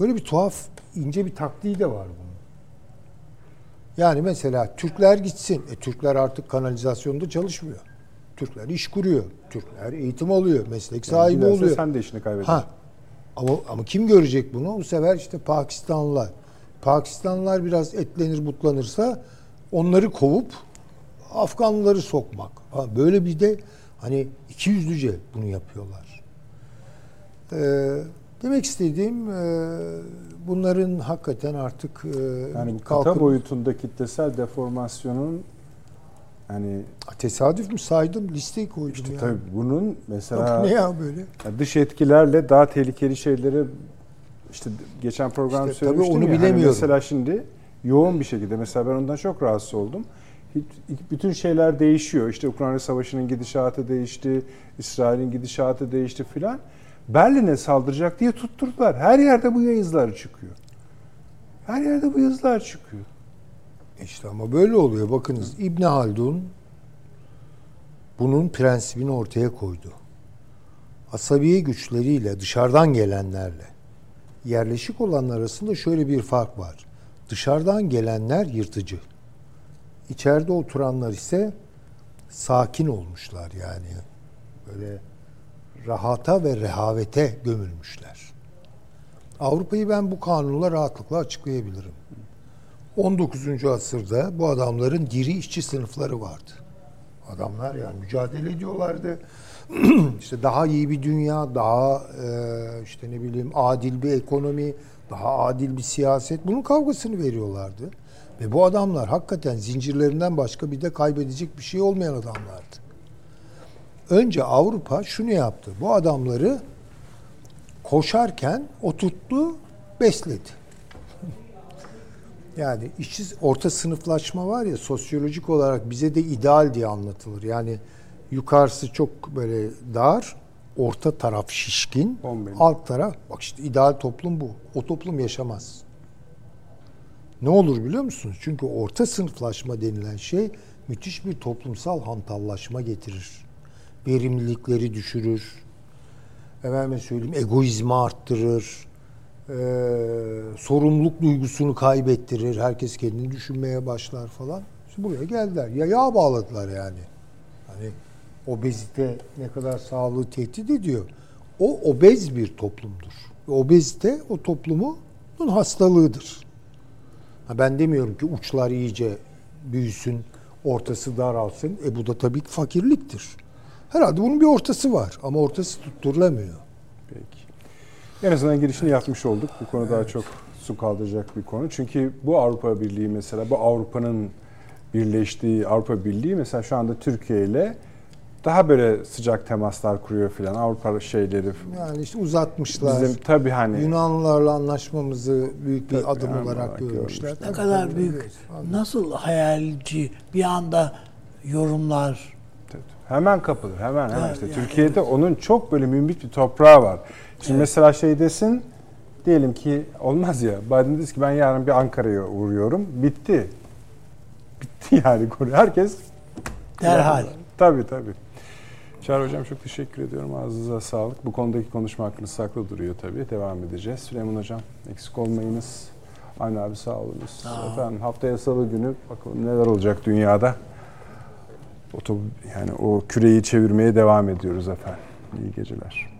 Böyle bir tuhaf ince bir taktiği de var bunun. Yani mesela Türkler gitsin. E, Türkler artık kanalizasyonda çalışmıyor. Türkler iş kuruyor. Türkler eğitim alıyor. Meslek sahibi giderse oluyor. sen de işini kaybedersin. Ha. Ama, ama kim görecek bunu? Bu sefer işte Pakistanlılar. Pakistanlılar biraz etlenir butlanırsa onları kovup Afganlıları sokmak. Ha, böyle bir de hani iki yüzlüce bunu yapıyorlar. Ee, demek istediğim e, bunların hakikaten artık e, Yani bu kata kalkıp- boyutunda kitlesel deformasyonun yani tesadüf mü saydım listeyi koydum işte ya. tabii bunun mesela Bak ne ya böyle? Dış etkilerle daha tehlikeli şeyleri işte geçen program İşte tabii söylemiştim onu ya, hani bilemiyorum. mesela şimdi yoğun bir şekilde mesela ben ondan çok rahatsız oldum. Bütün şeyler değişiyor. İşte Ukrayna Savaşı'nın gidişatı değişti, İsrail'in gidişatı değişti filan. Berlin'e saldıracak diye tutturdular. Her yerde bu yazılar çıkıyor. Her yerde bu yazılar çıkıyor. İşte ama böyle oluyor. Bakınız İbn Haldun bunun prensibini ortaya koydu. Asabiye güçleriyle dışarıdan gelenlerle yerleşik olanlar arasında şöyle bir fark var. Dışarıdan gelenler yırtıcı. İçeride oturanlar ise sakin olmuşlar yani. Böyle rahata ve rehavete gömülmüşler. Avrupa'yı ben bu kanunla rahatlıkla açıklayabilirim. 19. asırda bu adamların diri işçi sınıfları vardı. Adamlar yani mücadele ediyorlardı. işte daha iyi bir dünya, daha e, işte ne bileyim adil bir ekonomi, daha adil bir siyaset. Bunun kavgasını veriyorlardı. Ve bu adamlar hakikaten zincirlerinden başka bir de kaybedecek bir şey olmayan adamlardı. Önce Avrupa şunu yaptı. Bu adamları koşarken oturttu, besledi. Yani işçi orta sınıflaşma var ya sosyolojik olarak bize de ideal diye anlatılır. Yani yukarısı çok böyle dar, orta taraf şişkin, Bombeli. alt taraf bak işte ideal toplum bu. O toplum yaşamaz. Ne olur biliyor musunuz? Çünkü orta sınıflaşma denilen şey müthiş bir toplumsal hantallaşma getirir. Verimlilikleri düşürür. Efendime söyleyeyim egoizmi arttırır. Ee, sorumluluk duygusunu kaybettirir. Herkes kendini düşünmeye başlar falan. Şimdi buraya geldiler. Ya yağ bağladılar yani. Hani obezite ne kadar sağlığı tehdit ediyor. O obez bir toplumdur. Obezite o toplumun hastalığıdır. Ha ben demiyorum ki uçlar iyice büyüsün, ortası daralsın. E bu da tabii ki fakirliktir. Herhalde bunun bir ortası var ama ortası tutturulamıyor. En azından girişini yapmış olduk. Bu konu daha çok su kaldıracak bir konu. Çünkü bu Avrupa Birliği mesela bu Avrupa'nın birleştiği Avrupa Birliği mesela şu anda Türkiye ile daha böyle sıcak temaslar kuruyor filan. Avrupa şeyleri Yani işte uzatmışlar. bizim tabii hani Yunanlılarla anlaşmamızı büyük bir adım yani olarak görmüşler. görmüşler. Ne Tabii, kadar tabii, büyük, evet. nasıl hayalci bir anda yorumlar. hemen kapılır. Hemen hemen Evet, işte yani Türkiye'de onun çok böyle mümbit bir toprağı var. Şimdi mesela şey desin diyelim ki olmaz ya. Biden dese ki ben yarın bir Ankara'ya uğruyorum. Bitti. Bitti yani konu. Herkes Derhal. Tabii tabii. Çağrı Hocam çok teşekkür ediyorum. Ağzınıza sağlık. Bu konudaki konuşma hakkınız saklı duruyor tabii. Devam edeceğiz. Süleyman Hocam eksik olmayınız. Aynı abi sağ olunuz. Efendim haftaya salı günü bakalım neler olacak dünyada. Oto, yani o küreyi çevirmeye devam ediyoruz efendim. İyi geceler.